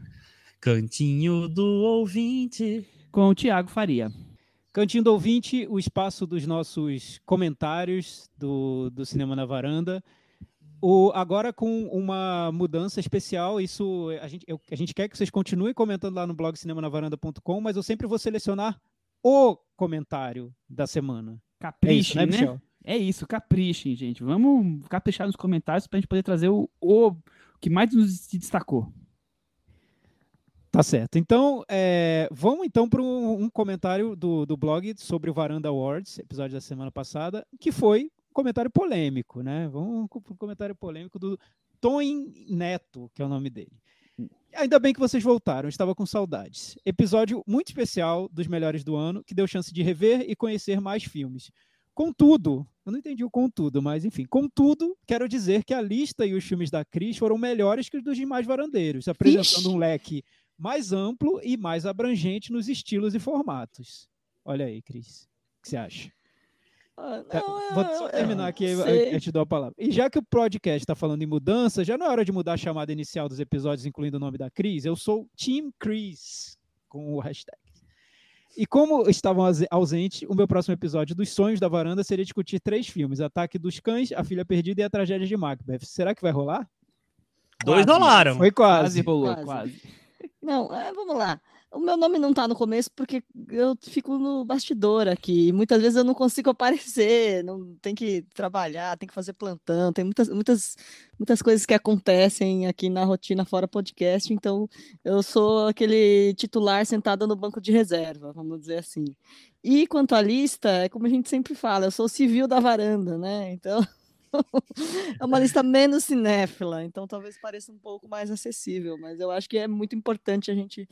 Cantinho do ouvinte. Com o Tiago Faria. Cantinho do ouvinte, o espaço dos nossos comentários do, do Cinema na Varanda. O, agora com uma mudança especial, isso a gente, eu, a gente quer que vocês continuem comentando lá no blog cinemanavaranda.com, mas eu sempre vou selecionar o comentário da semana. Caprichem, é isso, né, né? É isso, caprichem, gente. Vamos caprichar nos comentários para a gente poder trazer o, o que mais nos destacou. Tá certo. Então, é, vamos então para um, um, comentário do, do blog sobre o Varanda Awards, episódio da semana passada, que foi comentário polêmico, né? Vamos para um comentário polêmico do Toin Neto, que é o nome dele. Ainda bem que vocês voltaram, estava com saudades. Episódio muito especial dos melhores do ano, que deu chance de rever e conhecer mais filmes. Contudo, eu não entendi o contudo, mas enfim, contudo, quero dizer que a lista e os filmes da Cris foram melhores que os dos demais varandeiros, apresentando Ixi. um leque mais amplo e mais abrangente nos estilos e formatos. Olha aí, Cris. O que você acha? Ah, não, Vou só terminar aqui, eu te dou a palavra. E já que o podcast está falando em mudança, já não é hora de mudar a chamada inicial dos episódios, incluindo o nome da Cris. Eu sou Team Cris, com o hashtag. E como estavam ausentes, o meu próximo episódio dos Sonhos da Varanda seria discutir três filmes: Ataque dos Cães, A Filha Perdida e A Tragédia de Macbeth. Será que vai rolar? Dois rolaram. Foi quase. Quase rolou, quase. quase. Não, é, vamos lá. O meu nome não tá no começo porque eu fico no bastidor aqui. Muitas vezes eu não consigo aparecer, não tem que trabalhar, tem que fazer plantão, tem muitas, muitas, muitas coisas que acontecem aqui na rotina fora podcast, então eu sou aquele titular sentado no banco de reserva, vamos dizer assim. E quanto à lista, é como a gente sempre fala, eu sou o civil da varanda, né? Então é uma lista menos cinéfila, então talvez pareça um pouco mais acessível, mas eu acho que é muito importante a gente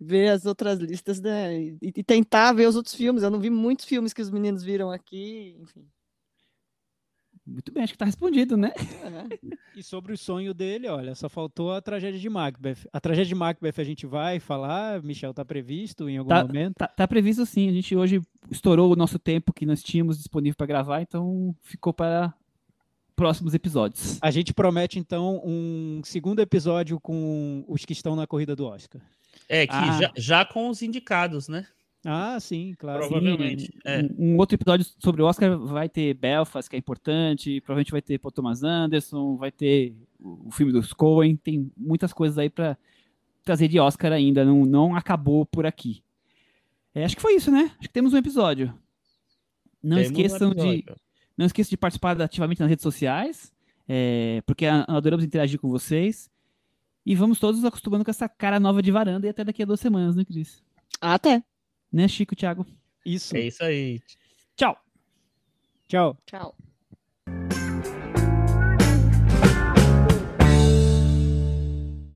ver as outras listas né, e, e, tentar ver os outros filmes. Eu não vi muitos filmes que os meninos viram aqui, enfim. Muito bem, acho que está respondido, né? É. E sobre o sonho dele, olha, só faltou a tragédia de Macbeth. A tragédia de Macbeth a gente vai falar, Michel, está previsto em algum tá, momento? Tá, tá, previsto sim, a gente hoje estourou o nosso tempo que nós tínhamos disponível para gravar, então ficou para próximos episódios. A gente promete, então, um segundo episódio com os que estão na corrida do Oscar. É, que ah. já, já, com os indicados, né? Ah, sim, claro. Provavelmente. Sim, é. um, um, outro episódio sobre o Oscar vai ter Belfast, que é importante, provavelmente vai ter Paul Thomas Anderson, vai ter o filme dos Coen, tem muitas coisas aí para trazer de Oscar ainda, não, não acabou por aqui. É, acho que foi isso, né? Acho que temos um episódio. Não temos esqueçam um episódio. de não esqueça de participar ativamente nas redes sociais, é, porque adoramos interagir com vocês. E vamos todos acostumando com essa cara nova de varanda e até daqui a duas semanas, né, Cris? Até. Né, Chico, Thiago? Isso. É isso aí. Tchau. Tchau. Tchau.